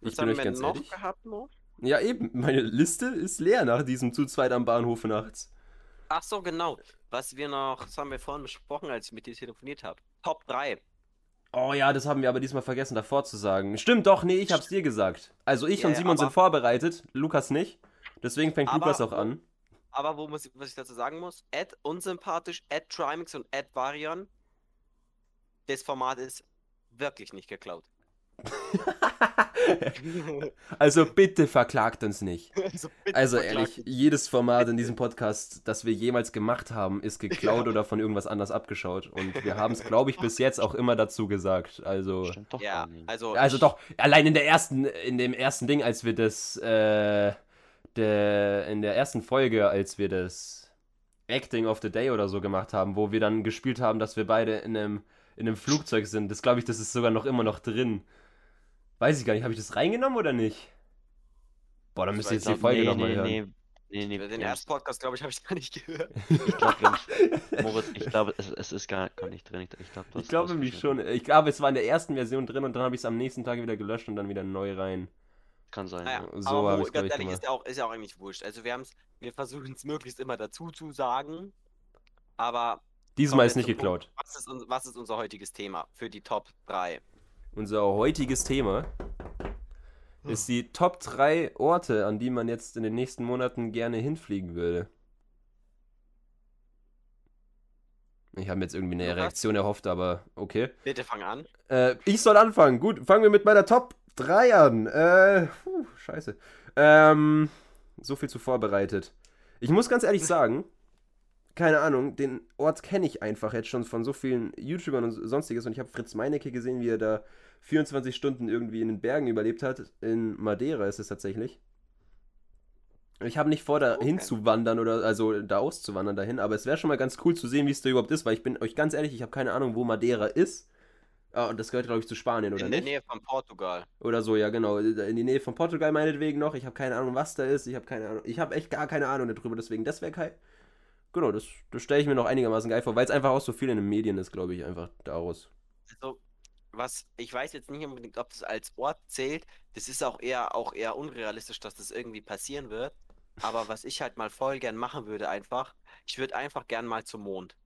Speaker 3: Ich
Speaker 2: Was
Speaker 3: bin
Speaker 2: haben
Speaker 3: euch
Speaker 2: wir
Speaker 3: ganz
Speaker 2: noch
Speaker 3: ehrlich.
Speaker 2: gehabt, Mo?
Speaker 3: Ja, eben, meine Liste ist leer nach diesem zu zweit am Bahnhof nachts.
Speaker 2: Ach so, genau. Was wir noch, das haben wir vorhin besprochen, als ich mit dir telefoniert habe. Top 3.
Speaker 3: Oh ja, das haben wir aber diesmal vergessen davor zu sagen. Stimmt doch, nee, ich hab's dir gesagt. Also ich
Speaker 2: Ja,
Speaker 3: und Simon sind vorbereitet, Lukas nicht. Deswegen fängt
Speaker 2: Aber-
Speaker 3: Lukas auch an.
Speaker 2: Aber wo muss ich, was ich dazu sagen muss, Ed unsympathisch, Ed Trimix und Ed Varian. Das Format ist wirklich nicht geklaut.
Speaker 3: Also bitte verklagt uns nicht.
Speaker 2: also, bitte
Speaker 3: Also ehrlich, jedes Format in diesem Podcast, das wir jemals gemacht haben, ist geklaut oder von irgendwas anders abgeschaut. Und wir haben es, glaube ich, bis jetzt auch immer dazu gesagt. Also,
Speaker 4: Stimmt doch
Speaker 2: Ja,
Speaker 4: gar nicht.
Speaker 2: also.
Speaker 3: also doch, allein in der ersten, in dem ersten Ding, als wir das, äh, der, in der ersten Folge, als wir das Acting of the Day oder so gemacht haben, wo wir dann gespielt haben, dass wir beide in einem, in einem Flugzeug sind, das glaube ich, das ist sogar noch immer noch drin. Weiß ich gar nicht, habe ich das reingenommen oder nicht? Boah, dann
Speaker 2: Ich
Speaker 3: müsst ihr jetzt die. Folge
Speaker 4: nee,
Speaker 3: nochmal
Speaker 4: nee,
Speaker 3: hören.
Speaker 4: nee. Nee, nee,
Speaker 2: Den ersten Podcast, glaube ich, habe ich gar nicht gehört.
Speaker 4: Ich glaube, Moritz, ich glaube, es, es ist gar, gar nicht drin. Ich, ich glaube,
Speaker 3: Ich glaube nämlich schon. Ich glaube, es war in der ersten Version drin und dann habe ich es am nächsten Tag wieder gelöscht und dann wieder neu rein.
Speaker 4: Kann sein.
Speaker 2: Naja,
Speaker 3: So
Speaker 2: aber wo,
Speaker 3: glaub
Speaker 2: ganz
Speaker 3: ich,
Speaker 2: ehrlich, ist ja, auch, ist ja auch eigentlich wurscht. Also wir wir versuchen es möglichst immer dazu zu sagen, aber
Speaker 3: Diesmal ist nicht geklaut.
Speaker 2: Punkt. Was ist, was ist unser heutiges Thema für die Top 3?
Speaker 3: Unser heutiges Thema ist die Top 3 Orte, an die man jetzt in den nächsten Monaten gerne hinfliegen würde. Ich habe mir jetzt irgendwie eine? Reaktion erhofft, aber okay.
Speaker 2: Bitte fang an.
Speaker 3: Äh, ich soll anfangen. Gut, fangen wir mit meiner Top 3 an. Äh, puh, scheiße. Ähm, so viel zu vorbereitet. Ich muss ganz ehrlich sagen, keine Ahnung, den Ort kenne ich einfach jetzt schon von so vielen YouTubern und sonstiges. Und ich habe Fritz Meinecke gesehen, wie er da 24 Stunden irgendwie in den Bergen überlebt hat. In Madeira ist es tatsächlich. Ich habe nicht vor, da
Speaker 2: Okay.
Speaker 3: hinzuwandern oder also da auszuwandern dahin, aber es wäre schon mal ganz cool zu sehen, wie es da überhaupt ist, weil ich bin euch ganz ehrlich, ich habe keine Ahnung, wo Madeira ist. Ah, und das gehört, glaube ich, zu Spanien, oder
Speaker 2: In der
Speaker 3: nicht?
Speaker 2: Nähe von Portugal.
Speaker 3: Oder so, ja, genau. In die Nähe von Portugal meinetwegen noch. Ich habe keine Ahnung, was da ist. Ich habe keine Ahnung. Ich habe echt gar keine Ahnung darüber, deswegen, das wäre geil. Genau, das, das stelle ich mir noch einigermaßen geil vor, weil es einfach auch so viel in den Medien ist, glaube ich, einfach daraus.
Speaker 2: Also, was, ich weiß jetzt nicht unbedingt, ob das als Ort zählt. Das ist auch eher, auch eher unrealistisch, dass das irgendwie passieren wird. Aber was ich halt mal voll gern machen würde, einfach, ich würde einfach gern mal zum Mond.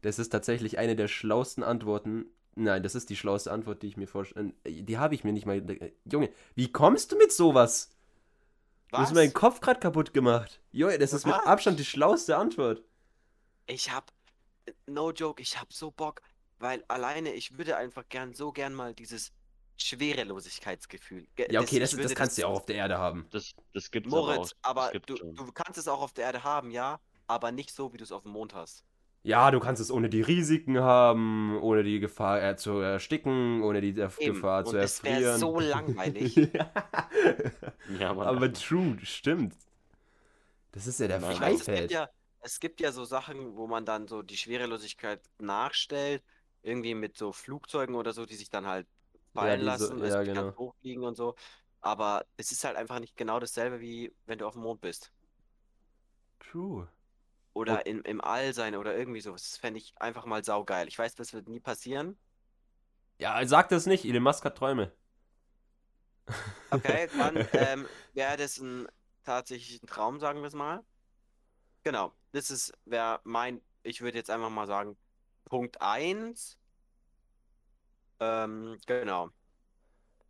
Speaker 3: Das ist tatsächlich eine der schlauesten Antworten. Nein, das ist die schlauste Antwort, die ich mir vorstelle. Die habe ich mir nicht mal. Junge, wie kommst du mit sowas? Du hast
Speaker 2: Was?
Speaker 3: meinen Kopf gerade kaputt gemacht. Junge, das ist mit
Speaker 2: Was?
Speaker 3: Abstand die schlauste Antwort.
Speaker 2: Ich hab, no joke, ich hab so Bock, weil alleine ich würde einfach gern, so gern mal dieses Schwerelosigkeitsgefühl. Ge-
Speaker 3: Ja, okay, das, das
Speaker 2: würde
Speaker 3: kannst du ja auch auf der Erde haben.
Speaker 4: Das, das gibt's aber auch.
Speaker 2: Moritz, aber
Speaker 4: das gibt's
Speaker 2: du, du kannst es auch auf der Erde haben, ja, aber nicht so, wie du es auf dem Mond hast.
Speaker 3: Ja, du kannst es ohne die Risiken haben, ohne die Gefahr äh, zu ersticken, ohne die
Speaker 2: Eben.
Speaker 3: Gefahr zu
Speaker 2: Und es wäre
Speaker 3: erfrieren.
Speaker 2: so langweilig.
Speaker 4: Ja, Mann.
Speaker 3: Aber true, stimmt. Das ist ja der
Speaker 2: weiß, es gibt
Speaker 3: Freifeld.
Speaker 2: ja, es gibt ja so Sachen, wo man dann so die Schwerelosigkeit nachstellt, irgendwie mit so Flugzeugen oder so, die sich dann halt fallen
Speaker 3: die so-
Speaker 2: lassen,
Speaker 3: ja,
Speaker 2: also die ganz
Speaker 3: genau.
Speaker 2: hochfliegen und so. Aber es ist halt einfach nicht genau dasselbe, wie wenn du auf dem Mond bist.
Speaker 3: True.
Speaker 2: Oder im, im All sein oder irgendwie sowas. Das fände ich einfach mal saugeil. Ich weiß, das wird nie passieren.
Speaker 3: Ja, sag das nicht. Elon Musk hat Träume.
Speaker 2: Okay, dann ähm, wäre das ein tatsächlich ein Traum, sagen wir es mal. Genau, das ist, wäre mein, ich würde jetzt einfach mal sagen, Punkt 1. Ähm, genau.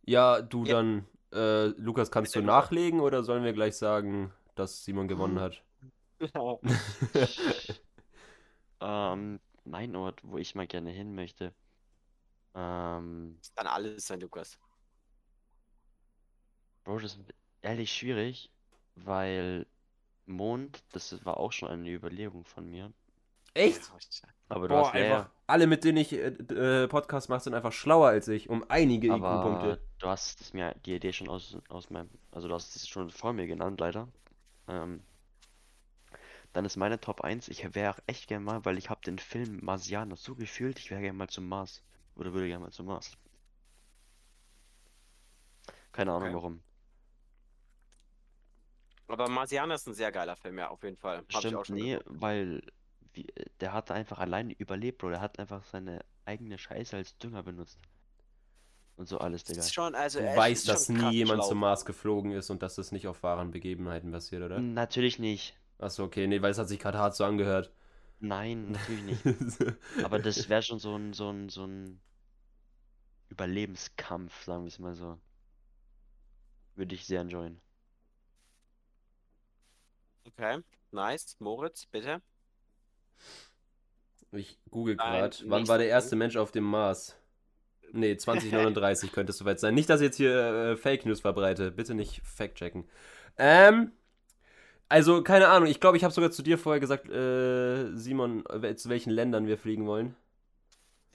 Speaker 3: Ja, du
Speaker 2: Ja.
Speaker 3: dann, äh, Lukas, kannst du nachlegen oder sollen wir gleich sagen, dass Simon gewonnen hat?
Speaker 4: Ähm, mein Ort, wo ich mal gerne hin möchte. Ähm,
Speaker 2: Dann alles sein, Lukas.
Speaker 4: Bro, das ist ehrlich schwierig, weil Mond, das war auch schon eine Überlegung von mir.
Speaker 3: Echt?
Speaker 4: Aber du
Speaker 3: Boah,
Speaker 4: hast
Speaker 3: einfach. Alle, mit denen ich äh, äh, Podcast mache, sind einfach schlauer als ich, um einige IQ-Punkte.
Speaker 4: du hast es mir die Idee schon aus, aus meinem, also du hast es schon vor mir genannt, leider. Ähm, dann ist meine Top 1, ich wäre auch echt gern mal, weil ich habe den Film Marsianer so gefühlt, ich wäre gern mal zum Mars. Oder würde gern mal zum Mars. Keine Ahnung
Speaker 2: Okay.
Speaker 4: warum.
Speaker 2: Aber Marsianer ist ein sehr geiler Film, ja, auf jeden Fall. Hab
Speaker 4: Stimmt, nee, weil wie, der hat einfach alleine überlebt, Bro. Der hat einfach seine eigene Scheiße als Dünger benutzt. Und so alles,
Speaker 2: Das
Speaker 4: Digga.
Speaker 2: ist schon, also
Speaker 3: Du
Speaker 2: er
Speaker 3: weißt, dass nie jemand
Speaker 2: schlau.
Speaker 3: zum Mars geflogen ist und dass das nicht auf wahren Begebenheiten passiert, oder?
Speaker 4: Natürlich nicht.
Speaker 3: Achso, okay, nee, weil es hat sich gerade hart so angehört.
Speaker 4: Nein, natürlich nicht. Aber das wäre schon so ein, so ein, so ein Überlebenskampf, sagen wir es mal so. Würde ich sehr enjoyen.
Speaker 2: Okay, nice. Moritz, bitte.
Speaker 3: Ich google gerade. Wann war der erste. Mensch auf dem Mars? Nee, 2039 könnte es soweit sein. Nicht, dass ich jetzt hier äh, Fake News verbreite. Bitte nicht fact-checken. Ähm, also, keine Ahnung. Ich glaube, ich habe sogar zu dir vorher gesagt, äh, Simon, zu welchen Ländern wir fliegen wollen.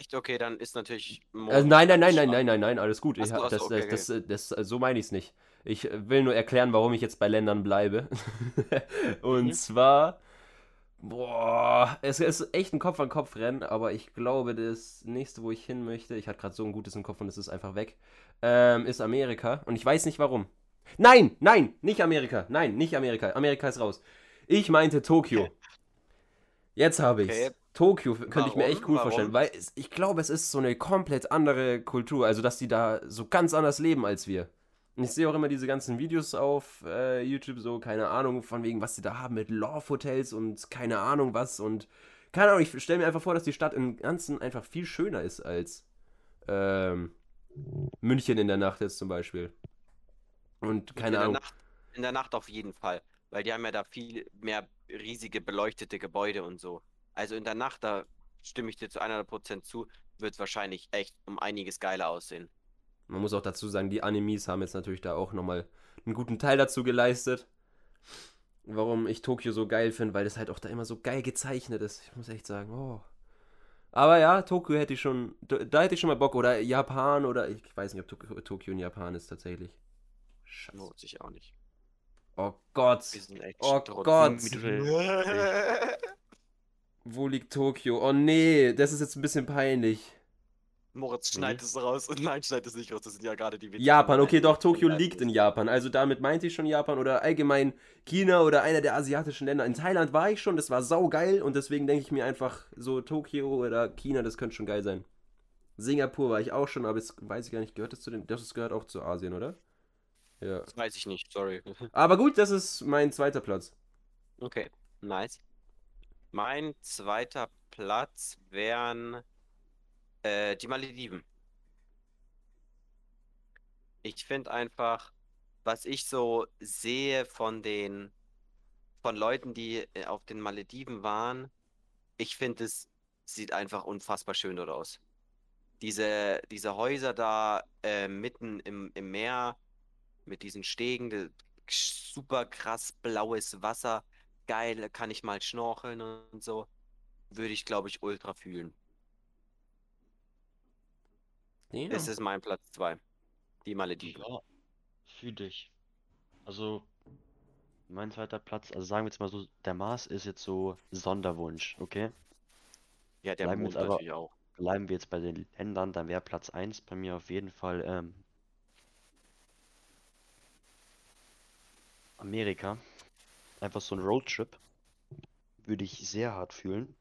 Speaker 2: Echt okay, dann ist natürlich. Mond
Speaker 3: nein, nein, nein, nein, nein, nein, nein, alles gut. Ich, das,
Speaker 2: okay,
Speaker 3: das, das, das, so meine ich es nicht. Ich äh, will nur erklären, warum ich jetzt bei Ländern bleibe. Und
Speaker 2: Mhm.
Speaker 3: zwar, boah, es ist echt ein Kopf-an-Kopf-Rennen, aber ich glaube, das nächste, wo ich hin möchte, ich hatte gerade so ein gutes im Kopf und es ist einfach weg, ähm, ist Amerika. Und ich weiß nicht warum. Nein, nein, nicht Amerika. Nein, nicht Amerika. Amerika ist raus. Ich meinte Tokio. Jetzt habe ich's.
Speaker 2: Okay.
Speaker 3: Tokio könnte ich mir
Speaker 2: Warum?
Speaker 3: echt cool
Speaker 2: Warum?
Speaker 3: vorstellen, weil es, ich glaube, es ist so eine komplett andere Kultur, also dass die da so ganz anders leben als wir. Und ich sehe auch immer diese ganzen Videos auf äh, YouTube, so, keine Ahnung, von wegen, was sie da haben mit Love-Hotels und keine Ahnung was und keine Ahnung, ich stelle mir einfach vor, dass die Stadt im Ganzen einfach viel schöner ist als ähm, München in der Nacht jetzt zum Beispiel. Und
Speaker 2: in
Speaker 3: keine
Speaker 2: der
Speaker 3: Ahnung.
Speaker 2: Nacht, in der Nacht auf jeden Fall, weil die haben ja da viel mehr riesige beleuchtete Gebäude und so. Also in der Nacht, da stimme ich dir zu 100% zu, wird es wahrscheinlich echt um einiges geiler aussehen.
Speaker 3: Man muss auch dazu sagen, die Animes haben jetzt natürlich da auch nochmal einen guten Teil dazu geleistet. Warum ich Tokio so geil finde, weil das halt auch da immer so geil gezeichnet ist. Ich muss echt sagen, oh. Aber ja, Tokio hätte ich schon, da hätte ich schon mal Bock. Oder Japan oder ich weiß nicht, ob Tokio, Tokio in Japan ist tatsächlich. Scheiße.
Speaker 2: Lohnt sich auch nicht.
Speaker 3: Oh Gott. Oh Gott. Wo liegt Tokio? Oh nee, das ist jetzt ein bisschen peinlich.
Speaker 2: Moritz
Speaker 4: Nee.
Speaker 2: schneidet es raus und nein, schneidet es nicht raus. Das sind ja gerade die Witze.
Speaker 3: Japan, okay, doch, Tokio liegt in Japan. Also damit meinte ich schon Japan oder allgemein China oder einer der asiatischen Länder. In Thailand war ich schon, das war saugeil und deswegen denke ich mir einfach so Tokio oder China, das könnte schon geil sein. Singapur war ich auch schon, aber jetzt weiß ich gar nicht, gehört das zu den. Das gehört auch zu Asien, oder? Ja.
Speaker 2: Das weiß ich nicht, sorry.
Speaker 3: Aber gut, das ist mein zweiter Platz.
Speaker 2: Okay, nice. Mein zweiter Platz wären äh, die Malediven. Ich finde einfach, was ich so sehe von den von Leuten, die äh, auf den Malediven waren, ich finde es sieht einfach unfassbar schön dort aus. Diese, diese Häuser da äh, mitten im, im Meer mit diesen Stegen, super krass blaues Wasser geil, kann ich mal schnorcheln und so. Würde ich, glaube ich, ultra fühlen.
Speaker 3: Ja.
Speaker 2: Es ist mein Platz 2. Die Malediven.
Speaker 4: Ja, für dich. Also, mein zweiter Platz, also sagen wir jetzt mal so, der Mars ist jetzt so Sonderwunsch, okay?
Speaker 2: Ja, der
Speaker 4: Bleiben wir
Speaker 2: Mond
Speaker 4: jetzt aber-
Speaker 2: natürlich auch.
Speaker 4: Bleiben wir jetzt bei den Ländern, dann wäre Platz 1 bei mir auf jeden Fall ähm, Amerika. Einfach so ein Roadtrip. Würde ich sehr hart fühlen.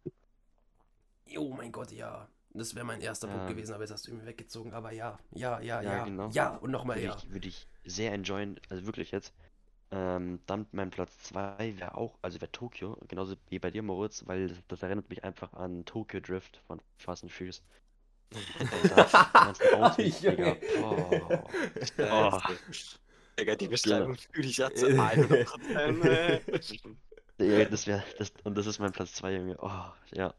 Speaker 3: Oh mein Gott, ja. Das wäre mein erster Punkt
Speaker 4: Ähm.
Speaker 3: gewesen, aber jetzt hast du ihn weggezogen. Aber ja, ja, ja,
Speaker 4: Ja,
Speaker 3: ja.
Speaker 4: genau.
Speaker 3: Ja, und nochmal ja.
Speaker 4: ich, würde ich sehr enjoyen, also wirklich jetzt. Ähm, dann mein Platz 2 wäre auch, also wäre Tokio, genauso wie bei dir, Moritz, weil das, das erinnert mich einfach an Tokyo Drift von Fast and Furious. Und da die ganzen Autos, Digga,
Speaker 3: Junge.
Speaker 4: boah. Oh.
Speaker 2: Digga, die Beschreibung fühle ich ja zu
Speaker 4: Äh.
Speaker 2: 100%.
Speaker 4: Ja, das wäre, das, und das ist mein Platz 2, Junge. Oh, ja.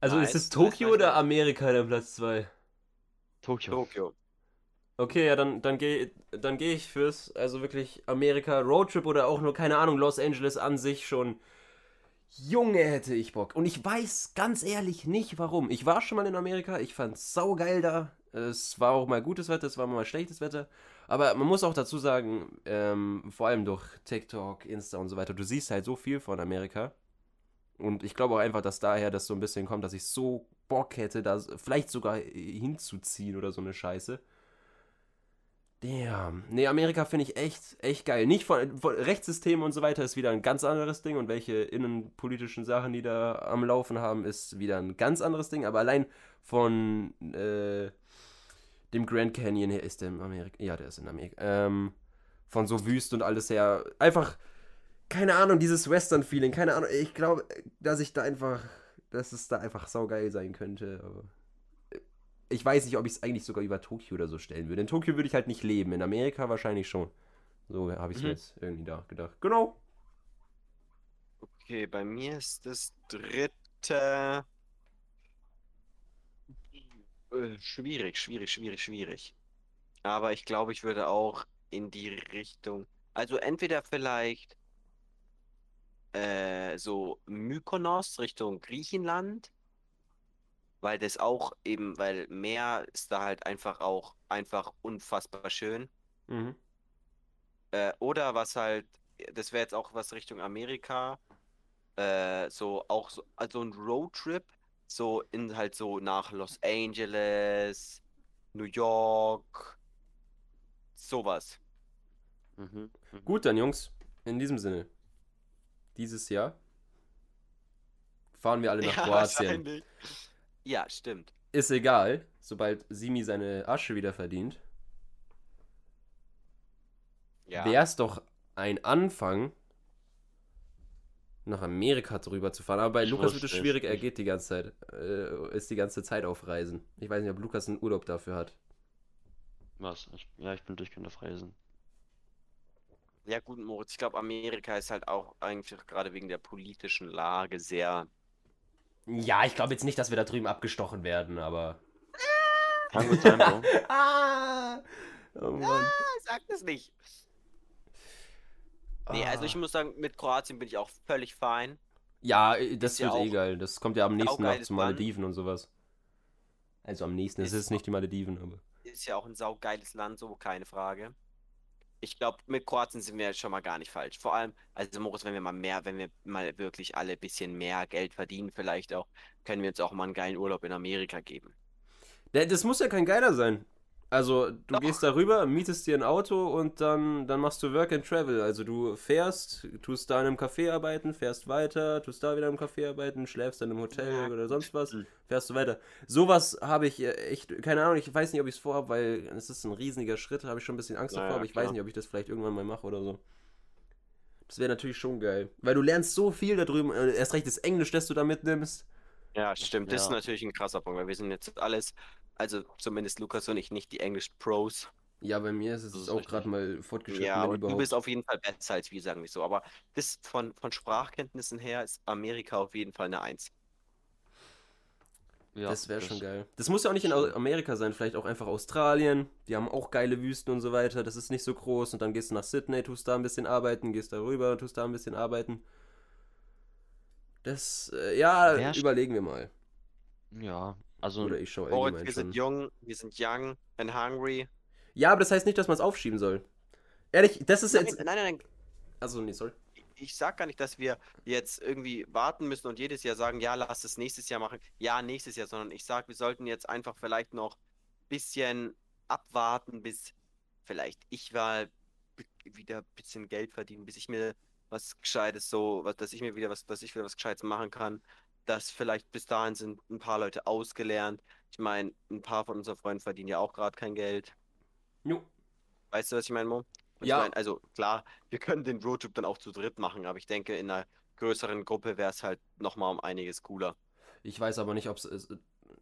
Speaker 3: Also
Speaker 2: Nice,
Speaker 3: ist es Tokio
Speaker 2: nice,
Speaker 3: oder. Amerika der Platz 2?
Speaker 4: Tokio.
Speaker 2: Tokio.
Speaker 3: Okay, ja, dann, dann gehe dann geh ich fürs, also wirklich Amerika Roadtrip oder auch nur, keine Ahnung, Los Angeles an sich schon. Junge, hätte ich Bock. Und ich weiß ganz ehrlich nicht warum. Ich war schon mal in Amerika, ich fand's saugeil da. Es war auch mal gutes Wetter, es war mal schlechtes Wetter. Aber man muss auch dazu sagen, ähm, vor allem durch TikTok, Insta und so weiter, du siehst halt so viel von Amerika. Und ich glaube auch einfach, dass daher das so ein bisschen kommt, dass ich so Bock hätte, da vielleicht sogar hinzuziehen oder so eine Scheiße. Damn. Nee, Amerika finde ich echt, echt geil. Nicht von, von Rechtssystem und so weiter ist wieder ein ganz anderes Ding und welche innenpolitischen Sachen, die da am Laufen haben, ist wieder ein ganz anderes Ding. Aber allein von äh, dem Grand Canyon her ist der in Amerika. Ja, der ist in Amerika. Ähm, von so Wüst und alles her. Einfach, keine Ahnung, dieses Western-Feeling. Keine Ahnung. Ich glaube, dass ich da einfach, dass es da einfach saugeil sein könnte. Aber ich weiß nicht, ob ich es eigentlich sogar über Tokio oder so stellen würde. In Tokio würde ich halt nicht leben, in Amerika wahrscheinlich schon. So habe ich es mir
Speaker 2: Mhm.
Speaker 3: jetzt irgendwie da gedacht. Genau.
Speaker 2: Okay, bei mir ist das dritte. Äh, Schwierig, schwierig, schwierig, schwierig. Aber ich glaube, ich würde auch in die Richtung. Also entweder vielleicht äh, so Mykonos Richtung Griechenland, weil das auch eben, weil Meer ist da halt einfach auch einfach unfassbar schön.
Speaker 3: Mhm.
Speaker 2: Äh, oder was halt, das wäre jetzt auch was Richtung Amerika, äh, so auch so, also ein Roadtrip, so in halt so nach Los Angeles, New York, sowas.
Speaker 4: Mhm.
Speaker 3: Gut, dann Jungs, in diesem Sinne. Dieses Jahr fahren wir alle nach
Speaker 2: Ja,
Speaker 3: Kroatien.
Speaker 2: Ja, stimmt.
Speaker 3: Ist egal, sobald Simi seine Asche wieder verdient.
Speaker 2: Ja.
Speaker 3: Wäre es doch ein Anfang, nach Amerika drüber zu fahren. Aber bei
Speaker 4: Ich
Speaker 3: Lukas wird es schwierig, er geht die ganze Zeit, äh, ist die ganze Zeit auf Reisen. Ich weiß nicht, ob Lukas einen Urlaub dafür hat.
Speaker 4: Was? Ich, ja, ich bin durchgehend auf Reisen.
Speaker 2: Ja, gut, Moritz, ich glaube, Amerika ist halt auch eigentlich gerade wegen der politischen Lage sehr.
Speaker 3: Ja, ich glaube jetzt nicht, dass wir da drüben abgestochen werden, aber.
Speaker 4: Kann gut sein, Bro.
Speaker 3: ah! Oh Mann.
Speaker 2: Sag das nicht. Nee, also ich
Speaker 3: Ah.
Speaker 2: muss sagen, mit Kroatien bin ich auch völlig fein.
Speaker 3: Ja, äh, das
Speaker 2: Ist ja
Speaker 3: wird eh
Speaker 2: auch
Speaker 3: geil. Das kommt ja am nächsten
Speaker 2: saugeiles
Speaker 3: zu
Speaker 2: Land.
Speaker 3: Malediven und sowas. Also am nächsten. Es
Speaker 2: Ist
Speaker 3: ist nicht die Malediven, aber.
Speaker 2: Ist ja auch ein saugeiles Land, so keine Frage. Ich glaube, mit Kroatien sind wir jetzt schon mal gar nicht falsch. Vor allem, also Moritz, wenn wir mal mehr, wenn wir mal wirklich alle ein bisschen mehr Geld verdienen, vielleicht auch, können wir uns auch mal einen geilen Urlaub in Amerika geben.
Speaker 3: Ja, Das muss ja kein geiler sein. Also, du
Speaker 2: Doch.
Speaker 3: gehst darüber, mietest dir ein Auto und dann, dann machst du Work and Travel. Also, du fährst, tust da in einem Café arbeiten, fährst weiter, tust da wieder im Café arbeiten, schläfst dann im Hotel
Speaker 2: Ja,
Speaker 3: oder sonst was,
Speaker 4: Mhm.
Speaker 3: fährst du weiter. Sowas habe ich äh, echt, keine Ahnung, ich weiß nicht, ob ich es vorhabe, weil es ist ein riesiger Schritt, habe ich schon ein bisschen Angst
Speaker 2: Ja,
Speaker 3: davor,
Speaker 2: ja,
Speaker 3: aber ich weiß
Speaker 2: klar.
Speaker 3: nicht, ob ich das vielleicht irgendwann mal mache oder so. Das wäre natürlich schon geil. Weil du lernst so viel da drüben, äh, erst recht das Englisch, das du da mitnimmst.
Speaker 2: Ja, stimmt. Das ist
Speaker 4: Ja.
Speaker 2: natürlich ein krasser Punkt, weil wir sind jetzt alles, also zumindest Lukas und ich, nicht die Englisch-Pros.
Speaker 3: Ja, bei mir ist es auch gerade mal fortgeschritten,
Speaker 2: Ja, du bist auf jeden Fall besser als wir, sagen wir so. Aber das von, von Sprachkenntnissen her ist Amerika auf jeden Fall eine Eins.
Speaker 4: Ja,
Speaker 3: das wäre schon geil. Das muss ja auch nicht in Amerika sein, vielleicht auch einfach Australien. Die haben auch geile Wüsten und so weiter. Das ist nicht so groß. Und dann gehst du nach Sydney, tust da ein bisschen arbeiten, gehst da rüber, tust da ein bisschen arbeiten. Das, äh, ja, überlegen wir mal.
Speaker 4: Ja, also
Speaker 3: Oder ich schaue
Speaker 2: Moritz, wir sind
Speaker 3: schon.
Speaker 2: jung, wir sind young and hungry.
Speaker 3: Ja, aber das heißt nicht, dass man es aufschieben soll. Ehrlich, das ist
Speaker 2: Nein,
Speaker 3: jetzt.
Speaker 2: nein, nein, nein.
Speaker 3: Also, nee, sorry.
Speaker 2: Ich sag gar nicht, dass wir jetzt irgendwie warten müssen und jedes Jahr sagen, ja, lass es nächstes Jahr machen. Ja, nächstes Jahr, sondern ich sag, wir sollten jetzt einfach vielleicht noch ein bisschen abwarten, bis vielleicht ich mal wieder ein bisschen Geld verdienen, bis ich mir was Gescheites so, was, dass ich mir wieder was, dass ich wieder was Gescheites machen kann. Dass vielleicht bis dahin sind ein paar Leute ausgelernt. Ich meine, ein paar von unseren Freunden verdienen ja auch gerade kein Geld.
Speaker 3: Jo.
Speaker 2: Weißt du, was ich meine, Mo? Und
Speaker 3: Ja.
Speaker 2: Ich mein, also klar, wir können den Roadtrip dann auch zu dritt machen, aber ich denke, in einer größeren Gruppe wäre es halt nochmal um einiges cooler.
Speaker 3: Ich weiß aber nicht, ob es.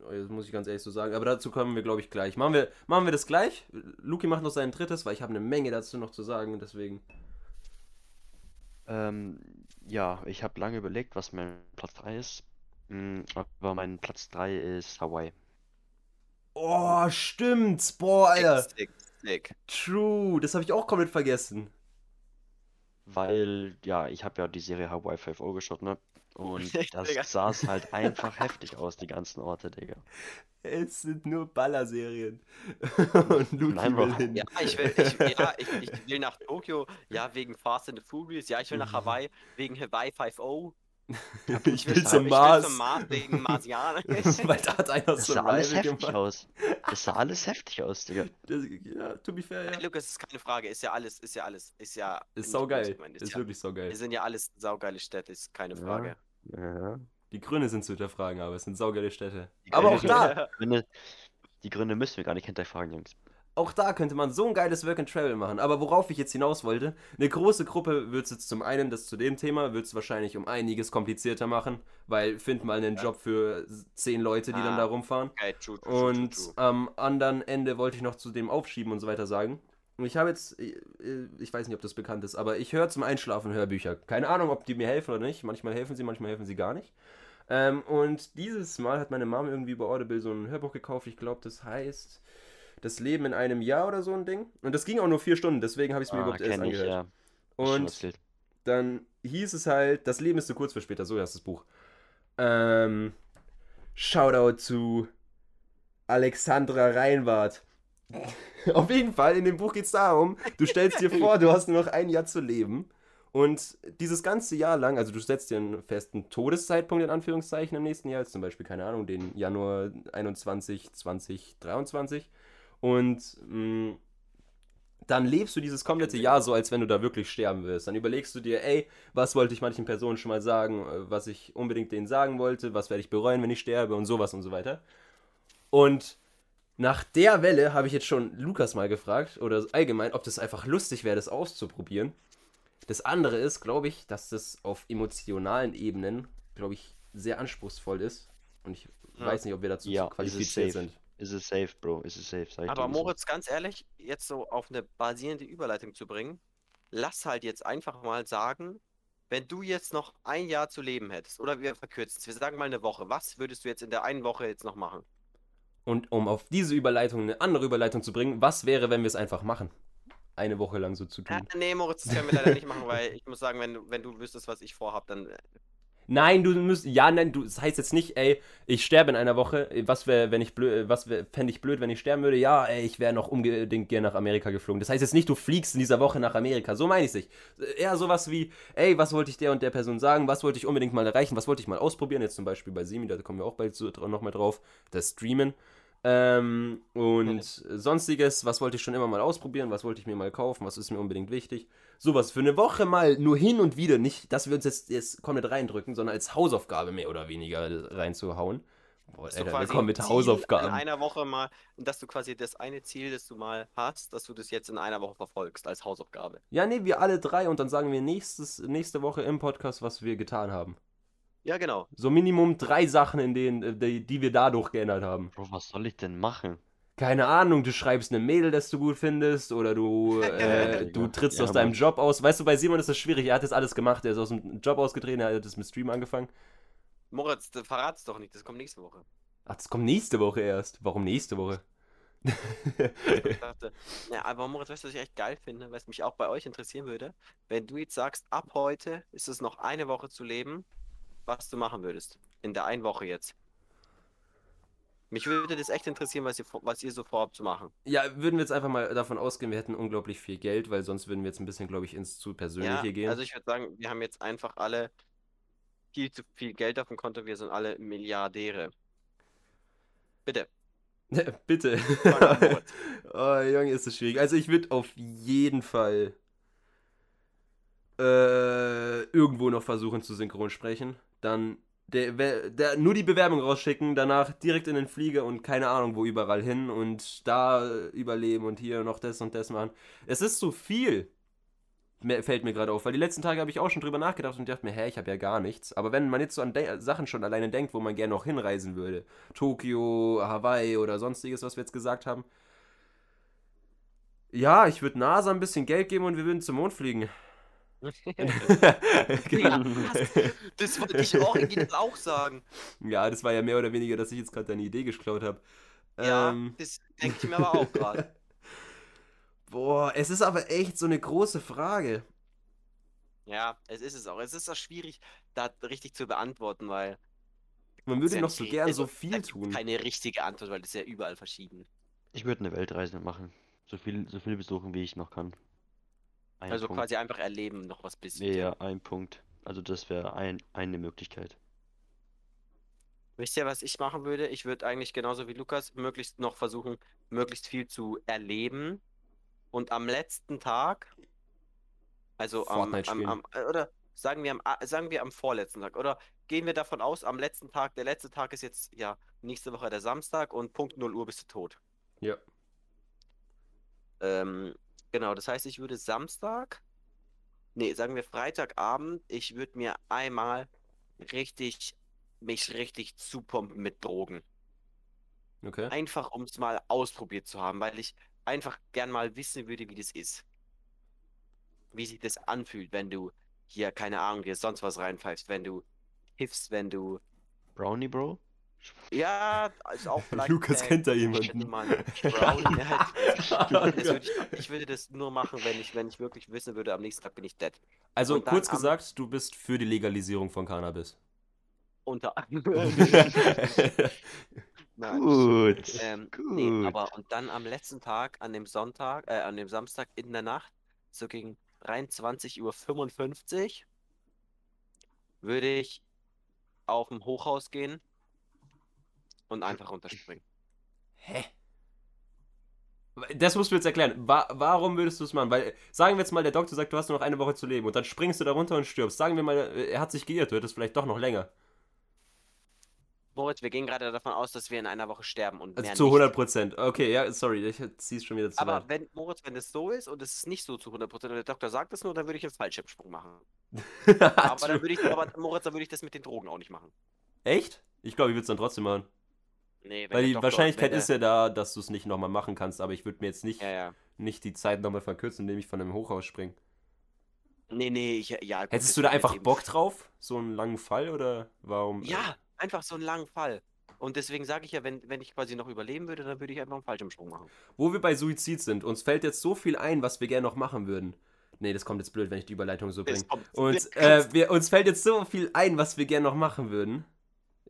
Speaker 3: Das muss ich ganz ehrlich so sagen. Aber dazu kommen wir, glaube ich, gleich. Machen wir, machen wir das gleich? Luki macht noch sein drittes, weil ich habe eine Menge dazu noch zu sagen. Deswegen.
Speaker 4: Ähm, ja, ich habe lange überlegt, was mein Platz 3 ist. Mm, Aber mein Platz 3 ist Hawaii.
Speaker 3: Oh, stimmt. Boah, Alter.
Speaker 2: Sick, sick.
Speaker 3: True. Das habe ich auch komplett vergessen.
Speaker 4: Weil, ja, ich habe ja die Serie Hawaii 5.0 geschaut, ne? Und
Speaker 2: Digga.
Speaker 4: das sah halt einfach heftig aus, die ganzen Orte, Digga.
Speaker 3: Es sind nur Ballerserien. Und Luki
Speaker 4: Nein,
Speaker 3: will
Speaker 4: Bro.
Speaker 3: hin.
Speaker 2: Ja, ich will, ich, ja, ich, ich will nach Tokio, ja, wegen Fast and the Furious, ja, ich will nach Hawaii, wegen Hawaii 5.0
Speaker 3: ich will zum
Speaker 2: ich
Speaker 3: Mars.
Speaker 2: will zum Mars wegen Marsianer.
Speaker 3: Weil da hat einer
Speaker 4: Das sah alles heftig
Speaker 3: gemacht.
Speaker 4: aus. Das sah alles heftig aus, Digga.
Speaker 3: Das, ja, to be fair, ja.
Speaker 2: Lukas, ist keine Frage, ist ja alles, ist ja alles, ist ja.
Speaker 3: Ist saugeil.
Speaker 2: gemeint,
Speaker 3: Ist
Speaker 2: ja,
Speaker 3: wirklich saugeil.
Speaker 2: Wir sind ja alles saugeile Städte, ist keine
Speaker 4: Ja.
Speaker 2: Frage.
Speaker 4: Ja.
Speaker 3: Die Gründe sind zu hinterfragen, aber es sind saugeile Städte.
Speaker 4: Die
Speaker 3: Aber auch da,
Speaker 4: Gründe, die Gründe müssen wir gar nicht hinterfragen, Jungs.
Speaker 3: Auch da könnte man so ein geiles Work and Travel machen. Aber worauf ich jetzt hinaus wollte, eine große Gruppe wird es jetzt zum einen, das zu dem Thema, wird es wahrscheinlich um einiges komplizierter machen, weil find mal einen. Job für zehn Leute, die dann
Speaker 2: Ah.
Speaker 3: da rumfahren.
Speaker 2: Okay, true, true,
Speaker 3: Und
Speaker 2: true,
Speaker 3: am anderen Ende wollte ich noch zu dem Aufschieben und so weiter sagen. Und Ich habe jetzt, ich weiß nicht, ob das bekannt ist, aber ich höre zum Einschlafen Hörbücher. Keine Ahnung, ob die mir helfen oder nicht. Manchmal helfen sie, manchmal helfen sie gar nicht. Ähm, und dieses Mal hat meine Mom irgendwie bei Audible so ein Hörbuch gekauft. Ich glaube, das heißt Das Leben in einem Jahr oder so ein Ding. Und das ging auch nur vier Stunden, deswegen habe ich es mir
Speaker 4: Ah,
Speaker 3: überhaupt erst
Speaker 4: kenn ich,
Speaker 3: angehört.
Speaker 4: ja.
Speaker 3: Und dann hieß es halt, das Leben ist zu kurz für später, so heißt das Buch. Ähm, Shoutout zu Alexandra Reinwart. Auf jeden Fall, in dem Buch geht es darum, du stellst dir vor, du hast nur noch ein Jahr zu leben. Und dieses ganze Jahr lang, also du setzt dir einen festen Todeszeitpunkt in Anführungszeichen im nächsten Jahr, zum Beispiel, keine Ahnung, den Januar 21, 2023. Und mh, dann lebst du dieses komplette Jahr so, als wenn du da wirklich sterben wirst. Dann überlegst du dir, ey, was wollte ich manchen Personen schon mal sagen, äh, was ich unbedingt denen sagen wollte, was werde ich bereuen, wenn ich sterbe und sowas und so weiter. Und nach der Welle habe ich jetzt schon Lukas mal gefragt, oder allgemein, ob das einfach lustig wäre, das auszuprobieren. Das andere ist, glaube ich, dass das auf emotionalen Ebenen, glaube ich, sehr anspruchsvoll ist. Und ich ja. weiß nicht, ob wir dazu
Speaker 4: ja,
Speaker 3: qualifiziert sind.
Speaker 4: Ist es safe, Bro? Ist es safe?
Speaker 2: Aber Moritz, ganz ehrlich, jetzt so auf eine basierende Überleitung zu bringen, lass halt jetzt einfach mal sagen, wenn du jetzt noch ein Jahr zu leben hättest, oder wir verkürzen es, wir sagen mal eine Woche, was würdest du jetzt in der einen Woche jetzt noch machen?
Speaker 3: Und um auf diese Überleitung eine andere Überleitung zu bringen, was wäre, wenn wir es einfach machen? Eine Woche lang so zu tun.
Speaker 2: Ja, nee, Moritz, das können wir leider nicht machen, weil ich muss sagen, wenn du, wenn du wüsstest, was ich vorhab, dann.
Speaker 3: Nein, du musst. Ja, nein, du. Das heißt jetzt nicht, ey, ich sterbe in einer Woche. Was wäre, wenn ich blöd. Was fände ich blöd, wenn ich sterben würde? Ja, ey, ich wäre noch unbedingt gerne nach Amerika geflogen. Das heißt jetzt nicht, du fliegst in dieser Woche nach Amerika. So meine ich es nicht. Eher sowas wie, ey, was wollte ich der und der Person sagen? Was wollte ich unbedingt mal erreichen? Was wollte ich mal ausprobieren? Jetzt zum Beispiel bei Simi, da kommen wir auch bald so, noch mal drauf. Das Streamen. Ähm, und sonstiges, was wollte ich schon immer mal ausprobieren, was wollte ich mir mal kaufen, was ist mir unbedingt wichtig. Sowas für eine Woche mal nur hin und wieder, nicht, dass wir uns jetzt, jetzt komplett reindrücken, sondern als Hausaufgabe mehr oder weniger reinzuhauen.
Speaker 2: Boah, Alter, wir kommen mit Hausaufgaben. In einer Woche mal, dass du quasi das eine Ziel, das du mal hast, dass du das jetzt in einer Woche verfolgst als Hausaufgabe.
Speaker 3: Ja, nee, wir alle drei und dann sagen wir nächstes, nächste Woche im Podcast, was wir getan haben.
Speaker 2: Ja, genau.
Speaker 3: So Minimum drei Sachen, in denen, äh, die, die wir dadurch geändert haben.
Speaker 4: Bro, was soll ich denn machen?
Speaker 3: Keine Ahnung, du schreibst eine Mail, das du gut findest, oder du, äh, du trittst ja, aus deinem Job aus. Weißt du, bei Simon ist das schwierig, er hat das alles gemacht, er ist aus dem Job ausgetreten, er hat das mit Stream angefangen.
Speaker 2: Moritz, verrat's doch nicht, das kommt nächste Woche.
Speaker 3: Ach, das kommt nächste Woche erst. Warum nächste Woche?
Speaker 2: ich dachte, ja, aber Moritz, weißt du, was ich echt geil finde, was mich auch bei euch interessieren würde? Wenn du jetzt sagst, ab heute ist es noch eine Woche zu leben, was du machen würdest. In der einen Woche jetzt. Mich würde das echt interessieren, was ihr, was ihr so vorhabt zu machen.
Speaker 3: Ja, würden wir jetzt einfach mal davon ausgehen, wir hätten unglaublich viel Geld, weil sonst würden wir jetzt ein bisschen, glaube ich, ins zu Persönliche ja, gehen.
Speaker 2: Also ich würde sagen, wir haben jetzt einfach alle viel zu viel Geld auf dem Konto, wir sind alle Milliardäre. Bitte.
Speaker 3: Bitte. oh, Junge, ist das schwierig. Also ich würde auf jeden Fall äh, irgendwo noch versuchen zu synchron sprechen dann der, der, nur die Bewerbung rausschicken, danach direkt in den Flieger und keine Ahnung wo überall hin und da überleben und hier noch das und das machen. Es ist so viel, fällt mir gerade auf, weil die letzten Tage habe ich auch schon drüber nachgedacht und dachte mir, hä, ich habe ja gar nichts. Aber wenn man jetzt so an De Sachen schon alleine denkt, wo man gerne noch hinreisen würde, Tokio, Hawaii oder sonstiges, was wir jetzt gesagt haben. Ja, ich würde NASA ein bisschen Geld geben und wir würden zum Mond fliegen.
Speaker 2: ja, das wollte ich original auch sagen.
Speaker 3: Ja, das war ja mehr oder weniger, dass ich jetzt gerade deine Idee geklaut habe.
Speaker 2: Ja, ähm, das denke ich mir aber auch gerade.
Speaker 3: Boah, es ist aber echt so eine große Frage.
Speaker 2: Ja, es ist es auch. Es ist auch schwierig, da richtig zu beantworten, weil.
Speaker 3: Man würde ja noch so gern also, so viel tun.
Speaker 2: Keine richtige Antwort, weil das ist ja überall verschieden.
Speaker 4: Ich würde eine Weltreise machen. So viel, so viel besuchen, wie ich noch kann.
Speaker 2: Ein also Punkt. quasi einfach erleben, noch was
Speaker 4: bisschen. Ja, ein Punkt. Also das wäre ein, eine Möglichkeit.
Speaker 2: Wisst ihr, was ich machen würde? Ich würde eigentlich genauso wie Lukas möglichst noch versuchen, möglichst viel zu erleben. Und am letzten Tag, also am, am, am, äh, oder sagen wir am, äh, sagen wir am vorletzten Tag, oder gehen wir davon aus, am letzten Tag, der letzte Tag ist jetzt, ja, nächste Woche der Samstag und Punkt 0 Uhr bist du tot.
Speaker 3: Ja.
Speaker 2: Ähm, Genau, das heißt, ich würde Samstag, nee, sagen wir Freitagabend, ich würde mir einmal richtig, mich richtig zupumpen mit Drogen.
Speaker 3: Okay.
Speaker 2: Einfach, um es mal ausprobiert zu haben, weil ich einfach gern mal wissen würde, wie das ist. Wie sich das anfühlt, wenn du hier, keine Ahnung, dir sonst was reinpfeifst, wenn du hiffst, wenn du.
Speaker 4: Brownie Bro?
Speaker 2: Ja, ist auch vielleicht.
Speaker 3: Lukas kennt da jemanden. Brownie,
Speaker 2: halt, würde ich, ich, würde das nur machen, wenn ich, wenn ich wirklich wissen würde, am nächsten Tag bin ich dead.
Speaker 3: Also kurz gesagt, du bist für die Legalisierung von Cannabis.
Speaker 2: Unter
Speaker 4: Nein, gut,
Speaker 2: ähm, gut. Nee, aber und dann am letzten Tag, an dem Sonntag, äh, an dem Samstag in der Nacht, so gegen 23.55 Uhr, würde ich auf dem Hochhaus gehen und einfach runterspringen.
Speaker 3: Hä? Das musst du jetzt erklären. Wa warum würdest du es machen? Weil, sagen wir jetzt mal, der Doktor sagt, du hast nur noch eine Woche zu leben und dann springst du da runter und stirbst. Sagen wir mal, er hat sich geirrt, du hättest vielleicht doch noch länger.
Speaker 2: Moritz, wir gehen gerade davon aus, dass wir in einer Woche sterben und
Speaker 3: Also zu
Speaker 2: nicht.
Speaker 3: 100 Prozent. Okay, ja, sorry, ich zieh's schon wieder zu
Speaker 2: Aber
Speaker 3: weit.
Speaker 2: wenn, Moritz, wenn es so ist und es ist nicht so zu 100% und der Doktor sagt es nur, dann würde ich einen Fallschirmsprung machen. Aber dann würde ich, aber Moritz, dann würde ich das mit den Drogen auch nicht machen.
Speaker 3: Echt? Ich glaube, ich würde es dann trotzdem machen.
Speaker 2: Nee,
Speaker 3: Weil die
Speaker 2: Doktor-
Speaker 3: Wahrscheinlichkeit ist ja da, dass du es nicht nochmal machen kannst, aber ich würde mir jetzt nicht,
Speaker 2: Ja, ja.
Speaker 3: nicht die Zeit nochmal verkürzen, indem ich von einem Hochhaus springe.
Speaker 2: Nee, nee, ich, ja. gut,
Speaker 3: Hättest du da einfach Bock drauf? So einen langen Fall oder warum? äh,
Speaker 2: Ja, einfach so einen langen Fall. Und deswegen sage ich ja, wenn, wenn ich quasi noch überleben würde, dann würde ich einfach einen Fallschirmsprung machen.
Speaker 3: Wo wir bei Suizid sind, uns fällt jetzt so viel ein, was wir gerne noch machen würden. Nee, das kommt jetzt blöd, wenn ich die Überleitung so bringe. Und äh, wir, uns fällt jetzt so viel ein, was wir gerne noch machen würden.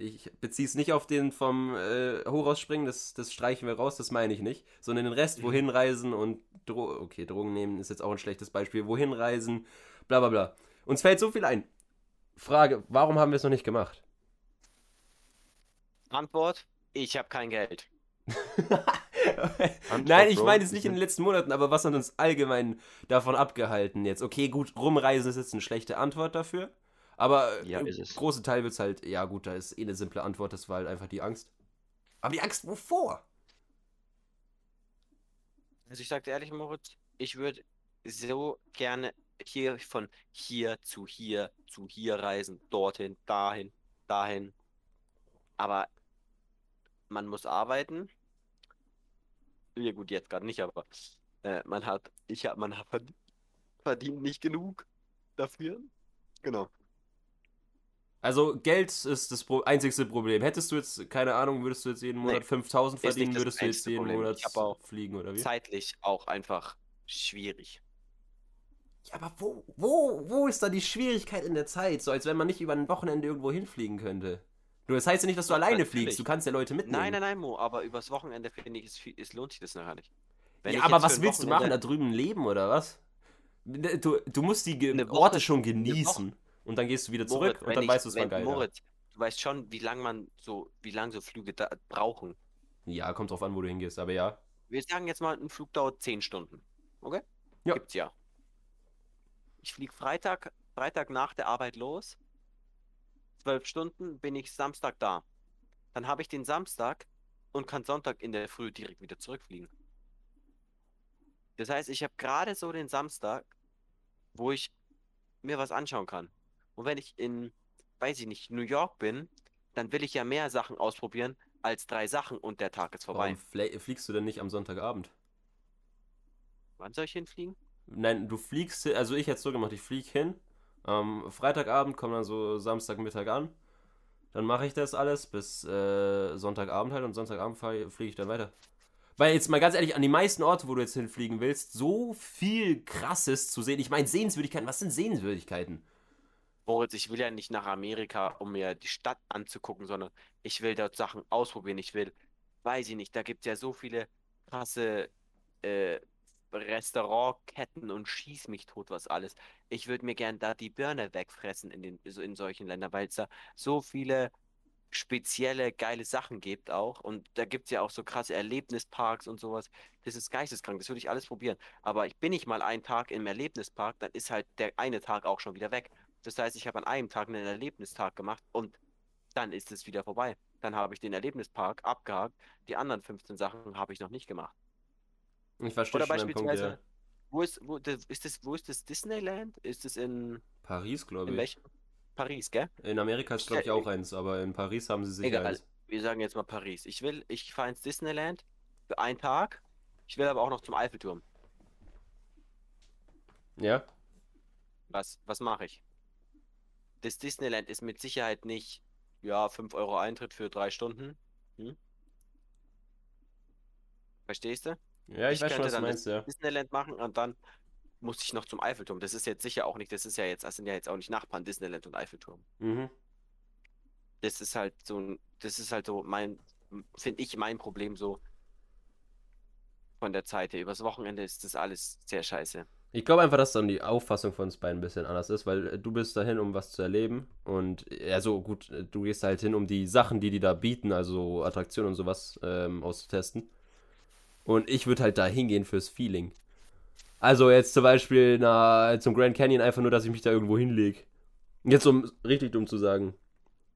Speaker 3: Ich beziehe es nicht auf den vom äh, springen, das, das streichen wir raus, das meine ich nicht. Sondern den Rest,
Speaker 2: Mhm.
Speaker 3: wohin reisen und Dro okay, Drogen nehmen ist jetzt auch ein schlechtes Beispiel. Wohin reisen, bla bla bla. Uns fällt so viel ein. Frage, warum haben wir es noch nicht gemacht?
Speaker 2: Antwort: Ich habe kein Geld.
Speaker 3: Nein, ich meine es nicht in den letzten Monaten, aber was hat uns allgemein davon abgehalten jetzt? Okay, gut, rumreisen ist jetzt eine schlechte Antwort dafür. Aber
Speaker 4: Ja,
Speaker 3: im
Speaker 4: ist es.
Speaker 3: großen Teil wird es halt, ja gut, da ist eh eine simple Antwort, das war halt einfach die Angst. Aber die Angst wovor?
Speaker 2: Also ich sagte ehrlich, Moritz, ich würde so gerne hier von hier zu hier zu hier reisen, dorthin, dahin, dahin. Aber man muss arbeiten. Ja gut, jetzt gerade nicht, aber äh, man hat, ich hab, man hat verd- verdient nicht genug dafür. Genau.
Speaker 3: Also Geld ist das Pro einzigste Problem. Hättest du jetzt, keine Ahnung, würdest du jetzt jeden Monat
Speaker 2: Nee,
Speaker 3: 5000
Speaker 2: ist nicht
Speaker 3: verdienen, würdest du jetzt jeden
Speaker 2: Problem.
Speaker 3: Monat fliegen oder wie?
Speaker 2: Zeitlich auch einfach schwierig.
Speaker 3: Ja, aber wo, wo, wo ist da die Schwierigkeit in der Zeit? So als wenn man nicht über ein Wochenende irgendwo hinfliegen könnte. Du, das heißt ja nicht, dass du
Speaker 2: Doch,
Speaker 3: alleine
Speaker 2: natürlich.
Speaker 3: fliegst, du kannst ja Leute mitnehmen.
Speaker 2: Nein, nein, nein, Mo, aber übers Wochenende finde ich, es, es lohnt sich das nachher nicht. Wenn
Speaker 3: ja, aber was willst du machen? Da
Speaker 2: Wochenende-
Speaker 3: drüben leben oder was? Du, du musst die Ge Orte schon genießen. Und dann gehst du wieder zurück
Speaker 2: Moritz,
Speaker 3: und
Speaker 2: wenn
Speaker 3: dann
Speaker 2: ich-
Speaker 3: weißt du, es war geil.
Speaker 2: Moritz, du weißt schon, wie lang man so, wie lang so Flüge da brauchen.
Speaker 3: Ja, kommt drauf an, wo du hingehst, aber ja.
Speaker 2: Wir sagen jetzt mal, ein Flug dauert 10 Stunden. Okay?
Speaker 3: Ja.
Speaker 2: Gibt's ja. Ich fliege Freitag, Freitag nach der Arbeit los. 12 Stunden bin ich Samstag da. Dann habe ich den Samstag und kann Sonntag in der Früh direkt wieder zurückfliegen. Das heißt, ich habe gerade so den Samstag, wo ich mir was anschauen kann. Und wenn ich in, weiß ich nicht, New York bin, dann will ich ja mehr Sachen ausprobieren als drei Sachen und der Tag ist vorbei.
Speaker 3: Warum fliegst du denn nicht am Sonntagabend?
Speaker 2: Wann soll ich hinfliegen?
Speaker 3: Nein, du fliegst, also ich hätte es so gemacht, ich fliege hin. Am Freitagabend komme dann so Samstagmittag an. Dann mache ich das alles bis äh, Sonntagabend halt und Sonntagabend fliege ich dann weiter. Weil jetzt mal ganz ehrlich, an die meisten Orte, wo du jetzt hinfliegen willst, so viel krasses zu sehen. Ich meine, Sehenswürdigkeiten, was sind Sehenswürdigkeiten?
Speaker 2: Moritz, ich will ja nicht nach Amerika, um mir die Stadt anzugucken, sondern ich will dort Sachen ausprobieren. Ich will, weiß ich nicht, da gibt es ja so viele krasse äh, Restaurantketten und schieß mich tot, was alles. Ich würde mir gern da die Birne wegfressen in den, in solchen Ländern, weil es da so viele spezielle, geile Sachen gibt auch. Und da gibt es ja auch so krasse Erlebnisparks und sowas. Das ist geisteskrank, das würde ich alles probieren. Aber ich bin nicht mal einen Tag im Erlebnispark, dann ist halt der eine Tag auch schon wieder weg. Das heißt, ich habe an einem Tag einen Erlebnistag gemacht und dann ist es wieder vorbei. Dann habe ich den Erlebnispark abgehakt. Die anderen 15 Sachen habe ich noch nicht gemacht.
Speaker 3: Ich verstehe
Speaker 2: Oder
Speaker 3: schon den Punkt,
Speaker 2: beispielsweise,
Speaker 3: ja.
Speaker 2: wo ist, wo, das, ist das, wo ist das Disneyland? Ist es in,
Speaker 3: Paris, glaube
Speaker 2: in
Speaker 3: ich.
Speaker 2: welchem? Paris, gell?
Speaker 3: In Amerika ist, glaube ich, auch eins, aber in Paris haben sie sicher
Speaker 2: Egal.
Speaker 3: eins.
Speaker 2: Wir sagen jetzt mal Paris. Ich will, ich fahre ins Disneyland für einen Tag. Ich will aber auch noch zum Eiffelturm.
Speaker 3: Ja?
Speaker 2: Was, was mache ich? Das Disneyland ist mit Sicherheit nicht, ja, 5 Euro Eintritt für drei Stunden. Hm? Verstehst du?
Speaker 3: Ja, ich,
Speaker 2: Ich
Speaker 3: weiß schon,
Speaker 2: könnte
Speaker 3: was du
Speaker 2: dann
Speaker 3: meinst, ja.
Speaker 2: Disneyland machen und dann muss ich noch zum Eiffelturm. Das ist jetzt sicher auch nicht, das ist ja jetzt, das sind ja jetzt auch nicht Nachbarn, Disneyland und Eiffelturm.
Speaker 3: Mhm.
Speaker 2: Das ist halt so das ist halt so mein, finde ich, mein Problem so von der Zeit her. Übers Wochenende ist das alles sehr scheiße.
Speaker 3: Ich glaube einfach, dass dann die Auffassung von uns beiden ein bisschen anders ist, weil äh, du bist dahin, um was zu erleben. Und ja, so gut, äh, du gehst halt hin, um die Sachen, die die da bieten, also Attraktionen und sowas ähm, auszutesten. Und ich würde halt da hingehen fürs Feeling. Also jetzt zum Beispiel na, zum Grand Canyon einfach nur, dass ich mich da irgendwo hinlege. Jetzt um richtig dumm zu sagen.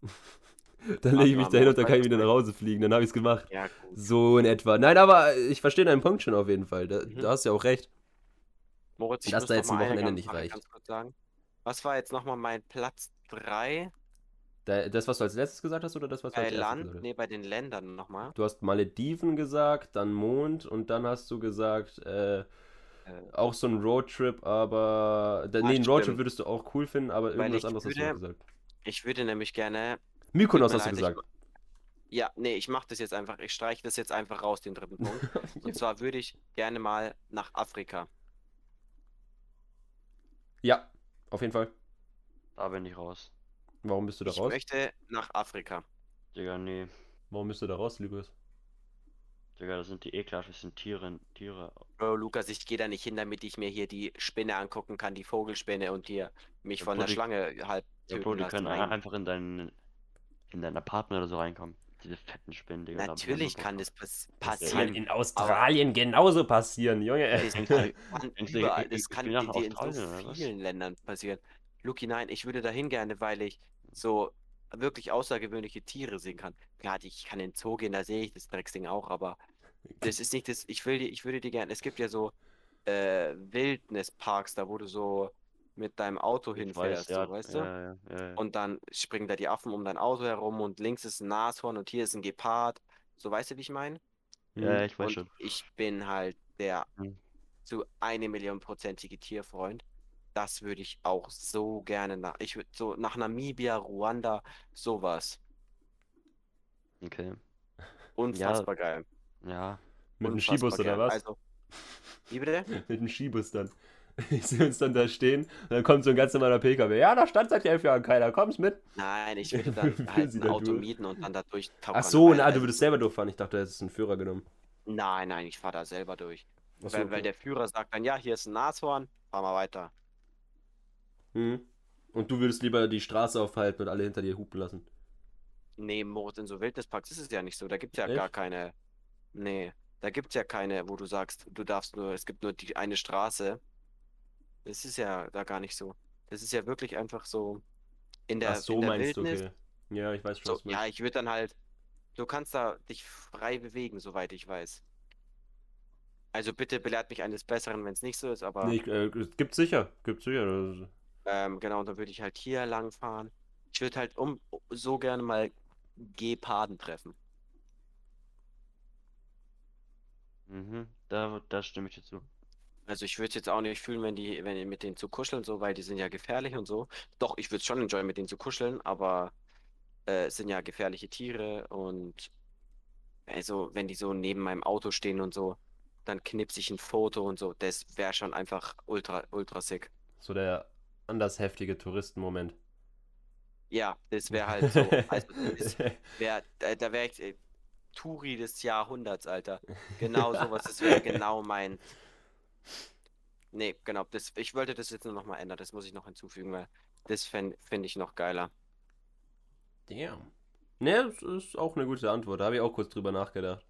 Speaker 3: dann lege ich mich da hin und dann kann ich wieder nach Hause fliegen. Dann habe ich es gemacht.
Speaker 2: Ja.
Speaker 3: So in etwa. Nein, aber ich verstehe deinen Punkt schon auf jeden Fall. Da,
Speaker 2: Mhm.
Speaker 3: da hast du ja auch recht.
Speaker 2: Moritz, ich
Speaker 3: Dass
Speaker 2: muss
Speaker 3: da jetzt ein Wochenende nicht reicht.
Speaker 2: Ganz kurz sagen. Was war jetzt nochmal mein Platz 3
Speaker 3: Da, das, was du als letztes gesagt hast, oder das, was du
Speaker 2: bei
Speaker 3: als erstes gesagt
Speaker 2: Land?
Speaker 3: hast?
Speaker 2: Nee, bei den Ländern nochmal.
Speaker 3: Du hast Malediven gesagt, dann Mond und dann hast du gesagt, äh,
Speaker 2: Äh,
Speaker 3: auch so ein Roadtrip, aber. Da,
Speaker 2: Ah,
Speaker 3: nee, einen Roadtrip würdest du auch cool finden, aber irgendwas anderes hast du
Speaker 2: würde-
Speaker 3: gesagt.
Speaker 2: Ich würde nämlich gerne.
Speaker 3: Mykonos hast
Speaker 2: mir
Speaker 3: du
Speaker 2: leid,
Speaker 3: gesagt.
Speaker 2: Ich, ja, nee, ich mache das jetzt einfach. Ich streiche das jetzt einfach raus, den dritten Punkt. Und zwar würde ich gerne mal nach Afrika.
Speaker 3: Ja, auf jeden Fall.
Speaker 4: Da bin ich raus.
Speaker 3: Warum bist du da
Speaker 2: Ich
Speaker 3: raus?
Speaker 2: möchte nach Afrika.
Speaker 4: Digga, nee.
Speaker 3: Warum bist du da raus, Lukas?
Speaker 4: Digga, das sind die ekelhaftesten Tiere. Tiere.
Speaker 2: Bro, Lukas, ich gehe da nicht hin, damit ich mir hier die Spinne angucken kann, die Vogelspinne und hier mich
Speaker 4: Ja,
Speaker 2: von
Speaker 4: Bro,
Speaker 2: der
Speaker 4: die-
Speaker 2: Schlange halb
Speaker 4: Ja,
Speaker 2: töten
Speaker 4: Bro, die können
Speaker 2: Nein.
Speaker 4: einfach in dein, in dein Apartment oder so reinkommen. Diese fetten Spinnen, Digga.
Speaker 2: Natürlich kann das pass
Speaker 3: Das kann
Speaker 2: passieren.
Speaker 3: in Australien genauso passieren, Junge.
Speaker 2: Das kann, überall, das kann in so vielen Ländern passieren. Luki, nein, ich würde dahin gerne, weil ich so wirklich außergewöhnliche Tiere sehen kann. Klar, ich kann in den Zoo gehen, da sehe ich das Drecksding auch, aber das ist nicht das, ich will dir, ich würde dir gerne, es gibt ja so äh, Wildnisparks, da wo du so mit deinem Auto
Speaker 4: Ich weiß,
Speaker 2: hinfährst,
Speaker 4: ja,
Speaker 2: so, weißt du?
Speaker 4: ja, ja, ja.
Speaker 2: Und dann springen da die Affen um dein Auto herum und links ist ein Nashorn und hier ist ein Gepard. So, weißt du, wie ich meine?
Speaker 4: Ja, ich weiß
Speaker 2: Und
Speaker 4: schon.
Speaker 2: ich bin halt der
Speaker 4: Hm.
Speaker 2: zu eine Million prozentige Tierfreund. Das würde ich auch so gerne nach. Ich würde so nach Namibia, Ruanda, sowas.
Speaker 4: Okay.
Speaker 2: Unfassbar geil.
Speaker 4: Ja.
Speaker 3: Mit dem Skibus oder
Speaker 2: geil.
Speaker 3: was?
Speaker 2: Also, wie bitte?
Speaker 3: Mit dem Skibus dann. Ich sehe uns dann da stehen und dann kommt so ein ganz normaler PKW. Ja, da stand seit elf Jahren keiner, komm's mit.
Speaker 2: Nein, ich würde
Speaker 3: Führen
Speaker 2: dann halt ein Auto
Speaker 3: durch?
Speaker 2: mieten und dann da durch.
Speaker 3: Ach so, na, du würdest selber durchfahren. Ich dachte, du hättest einen Führer genommen.
Speaker 2: Nein, nein, ich fahre da selber durch.
Speaker 3: So,
Speaker 2: weil, weil
Speaker 3: okay.
Speaker 2: der Führer sagt dann, ja, hier ist ein Nashorn, fahr mal weiter.
Speaker 3: Hm. Und du würdest lieber die Straße aufhalten und alle hinter dir hupen lassen.
Speaker 2: Nee, Moritz, in so Wildnisparks ist es ja nicht so. Da gibt es ja
Speaker 3: Echt?
Speaker 2: gar keine. Nee, da gibt es ja keine, wo du sagst, du darfst nur, es gibt nur die eine Straße. Das ist ja da gar nicht so. Das ist ja wirklich einfach so in der,
Speaker 3: Ach so,
Speaker 2: in der
Speaker 3: meinst du,
Speaker 2: Wildnis.
Speaker 3: okay. Ja, ich weiß schon,
Speaker 2: So,
Speaker 3: was du
Speaker 2: ja, ich würde dann halt. Du kannst da dich frei bewegen, soweit ich weiß. Also bitte belehrt mich eines Besseren, wenn es nicht so ist, aber
Speaker 3: Nee, ich, äh, es gibt sicher, gibt sicher.
Speaker 2: Ähm, genau, dann würde ich halt hier lang fahren. Ich würde halt um so gerne mal Geparden treffen.
Speaker 4: Mhm. Da, da stimme ich dir zu.
Speaker 2: Also ich würde es jetzt auch nicht fühlen, wenn die, wenn mit denen zu kuscheln, so, weil die sind ja gefährlich und so. Doch, ich würde es schon enjoyen, mit denen zu kuscheln, aber äh, es sind ja gefährliche Tiere und also wenn die so neben meinem Auto stehen und so, dann knipse ich ein Foto und so. Das wäre schon einfach ultra, ultra sick.
Speaker 3: So der anders heftige Touristenmoment.
Speaker 2: Ja, das wäre halt so. Also wär, da, da wäre ich äh, Turi des Jahrhunderts, Alter. Genau sowas, das wäre genau mein. Nee, genau. Das, ich wollte das jetzt nur noch mal ändern. Das muss ich noch hinzufügen, weil das finde find ich noch geiler.
Speaker 3: Damn. Ne, das ist auch eine gute Antwort. Da habe ich auch kurz drüber nachgedacht.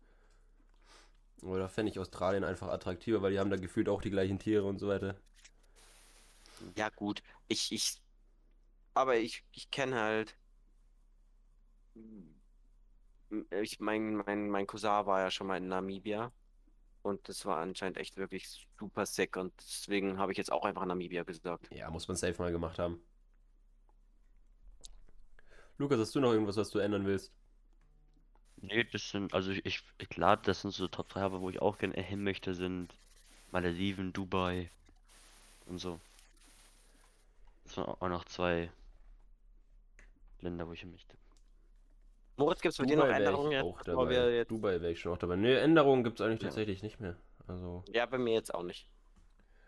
Speaker 3: Oder fände ich Australien einfach attraktiver, weil die haben da gefühlt auch die gleichen Tiere und so weiter.
Speaker 2: Ja, gut. Ich, ich. Aber ich, ich kenne halt. Ich, mein, mein, mein Cousin war ja schon mal in Namibia. Und das war anscheinend echt wirklich super sick. Und deswegen habe ich jetzt auch einfach Namibia gesagt.
Speaker 3: Ja, muss man safe mal gemacht haben. Lukas, hast du noch irgendwas, was du ändern willst?
Speaker 4: Nee, das sind, also ich, ich, klar, das sind so Top 3, aber wo ich auch gerne hin möchte, sind Malediven, Dubai und so. Das sind auch noch zwei Länder, wo ich hin möchte.
Speaker 2: Moritz, gibt es bei dir noch Änderungen jetzt,
Speaker 3: auch
Speaker 2: bevor
Speaker 3: dabei.
Speaker 2: wir jetzt.
Speaker 3: Dubai wäre ich schon auch dabei. Ne, Änderungen gibt es eigentlich
Speaker 4: Ja.
Speaker 3: tatsächlich nicht mehr. Also,
Speaker 2: Ja, bei mir jetzt auch nicht.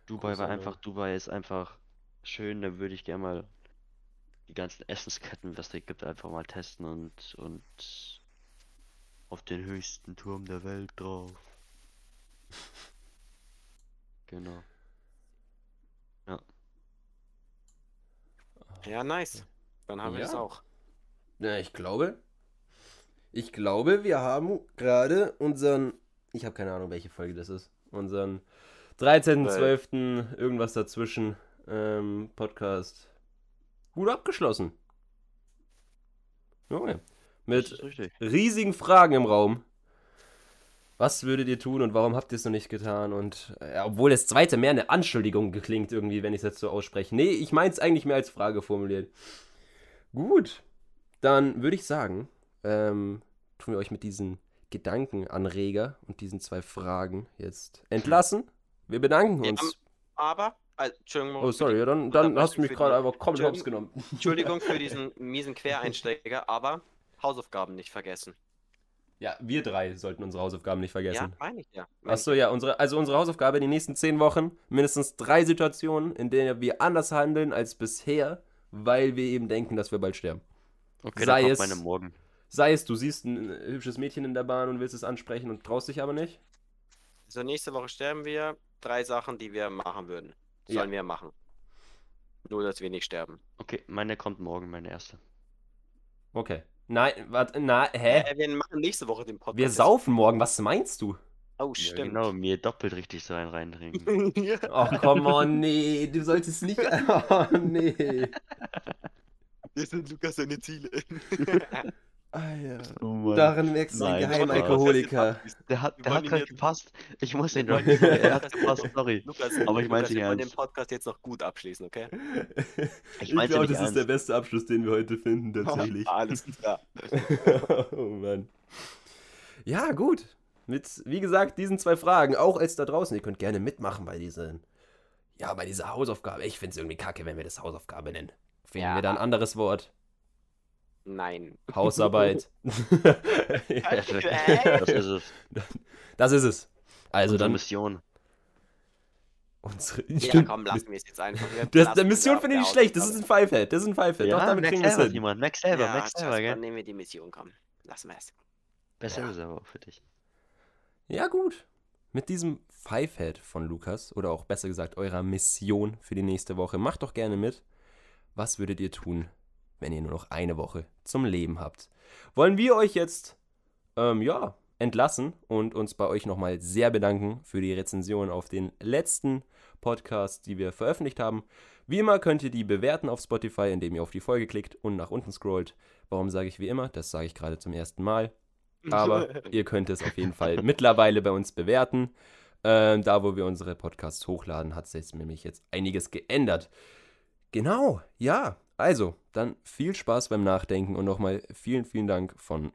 Speaker 4: Dubai
Speaker 3: Große
Speaker 4: war einfach, Dubai ist einfach schön, da würde ich gerne mal die ganzen Essensketten, was da gibt, einfach mal testen und, und auf den höchsten Turm der Welt drauf. Genau.
Speaker 2: Ja, nice. Dann haben wir
Speaker 3: Ja.
Speaker 2: das auch.
Speaker 3: na, ich glaube, ich glaube, wir haben gerade unseren ich habe keine Ahnung, welche Folge das ist. Unseren 13.12. irgendwas dazwischen ähm, Podcast gut abgeschlossen. Junge. Mit riesigen Fragen im Raum. Was würdet ihr tun und warum habt ihr es noch nicht getan? Und äh, obwohl das zweite mehr eine Anschuldigung geklingt irgendwie, wenn ich es jetzt so ausspreche. Nee, ich meine es eigentlich mehr als Frage formuliert. Gut, dann würde ich sagen, ähm, tun wir euch mit diesen Gedankenanreger und diesen zwei Fragen jetzt entlassen. Wir bedanken uns. Ja,
Speaker 2: aber, also, Entschuldigung.
Speaker 3: Oh, sorry, ja, dann, dann hast du mich gerade einfach komplett hops genommen.
Speaker 2: Entschuldigung für diesen miesen Quereinsteiger, aber Hausaufgaben nicht vergessen.
Speaker 3: Ja, wir drei sollten unsere Hausaufgaben nicht vergessen.
Speaker 2: Ja, meine ich ja.
Speaker 3: Achso, ja, unsere, also unsere Hausaufgabe in den nächsten zehn Wochen, mindestens drei Situationen, in denen wir anders handeln als bisher, weil wir eben denken, dass wir bald sterben.
Speaker 4: Okay, sei es, meine Morgen.
Speaker 3: Sei es, du siehst ein hübsches Mädchen in der Bahn und willst es ansprechen und traust dich aber nicht.
Speaker 2: So, nächste Woche sterben wir. Drei Sachen, die wir machen würden. Sollen ja. wir machen. Nur, dass wir nicht sterben.
Speaker 4: Okay, meine kommt morgen, meine erste.
Speaker 3: Okay. Nein, warte, na, hä?
Speaker 2: Äh, wir machen nächste Woche den
Speaker 3: Podcast. Wir saufen morgen, was meinst du?
Speaker 2: Oh, stimmt. Ja,
Speaker 4: genau, mir doppelt richtig so einen reintrinken.
Speaker 3: Ach, komm on, nee, du solltest nicht. Oh, nee.
Speaker 2: Das sind Lukas seine Ziele.
Speaker 3: Ah, ja. oh Darin merkst du einen Geheimalkoholiker.
Speaker 4: Der hat, der hat gerade gepasst. Ich muss den doch nicht. Er hat gepasst, sorry.
Speaker 2: Lukas, aber ich meinte nicht ernst. Wir den Podcast jetzt noch gut abschließen, okay?
Speaker 3: Ich, ich glaube, das ernst. ist der beste Abschluss, den wir heute finden, tatsächlich.
Speaker 2: Alles klar.
Speaker 3: oh Mann. Ja, gut. Mit, wie gesagt, diesen zwei Fragen, auch als da draußen, ihr könnt gerne mitmachen bei diesen, ja, bei dieser Hausaufgabe. Ich finde es irgendwie kacke, wenn wir das Hausaufgabe nennen. Finden ja. wir da ein anderes Wort?
Speaker 2: Nein.
Speaker 3: Hausarbeit.
Speaker 4: das ist es.
Speaker 3: Das ist es. Also
Speaker 4: Unsere
Speaker 3: dann.
Speaker 4: Mission.
Speaker 3: Unsere,
Speaker 2: ja, komm, lassen wir es jetzt einfach.
Speaker 3: Das, der Mission finde ich nicht schlecht. Das ist ein Fivehead. Das ist ein Fivehead.
Speaker 4: Ja,
Speaker 3: Doch, damit
Speaker 4: kriegen wir es hin. Jemand. Max selber,
Speaker 2: ja,
Speaker 4: Max selber, gell?
Speaker 2: Dann nehmen wir die Mission, komm. Lassen wir es.
Speaker 4: Besser ja. ist aber auch für dich.
Speaker 3: Ja, gut. Mit diesem Fivehead von Lukas, oder auch besser gesagt eurer Mission für die nächste Woche, macht doch gerne mit. Was würdet ihr tun, wenn ihr nur noch eine Woche zum Leben habt. Wollen wir euch jetzt, ähm, ja, entlassen und uns bei euch nochmal sehr bedanken für die Rezension auf den letzten Podcast, die wir veröffentlicht haben. Wie immer könnt ihr die bewerten auf Spotify, indem ihr auf die Folge klickt und nach unten scrollt. Warum sage ich wie immer? Das sage ich gerade zum ersten Mal. Aber ihr könnt es auf jeden Fall mittlerweile bei uns bewerten. Ähm, da, wo wir unsere Podcasts hochladen, hat sich nämlich jetzt einiges geändert. Genau, ja. Also, dann viel Spaß beim Nachdenken und nochmal vielen, vielen Dank von,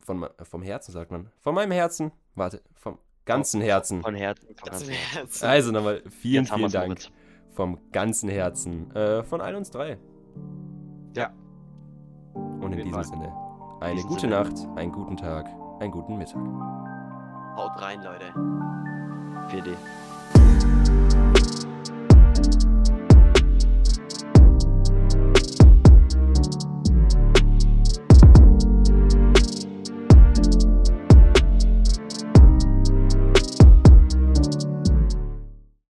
Speaker 3: von vom Herzen, sagt man. Von meinem Herzen. Warte, vom ganzen Herzen.
Speaker 4: Von Herzen. Von ganzen Herzen.
Speaker 3: Also nochmal vielen, vielen Dank. Mit. Vom ganzen Herzen. Äh, von all uns drei.
Speaker 2: Ja.
Speaker 3: Und in diesem Sinne, eine gute Sinne. Nacht, einen guten Tag, einen guten Mittag.
Speaker 2: Haut rein, Leute.
Speaker 4: 4D.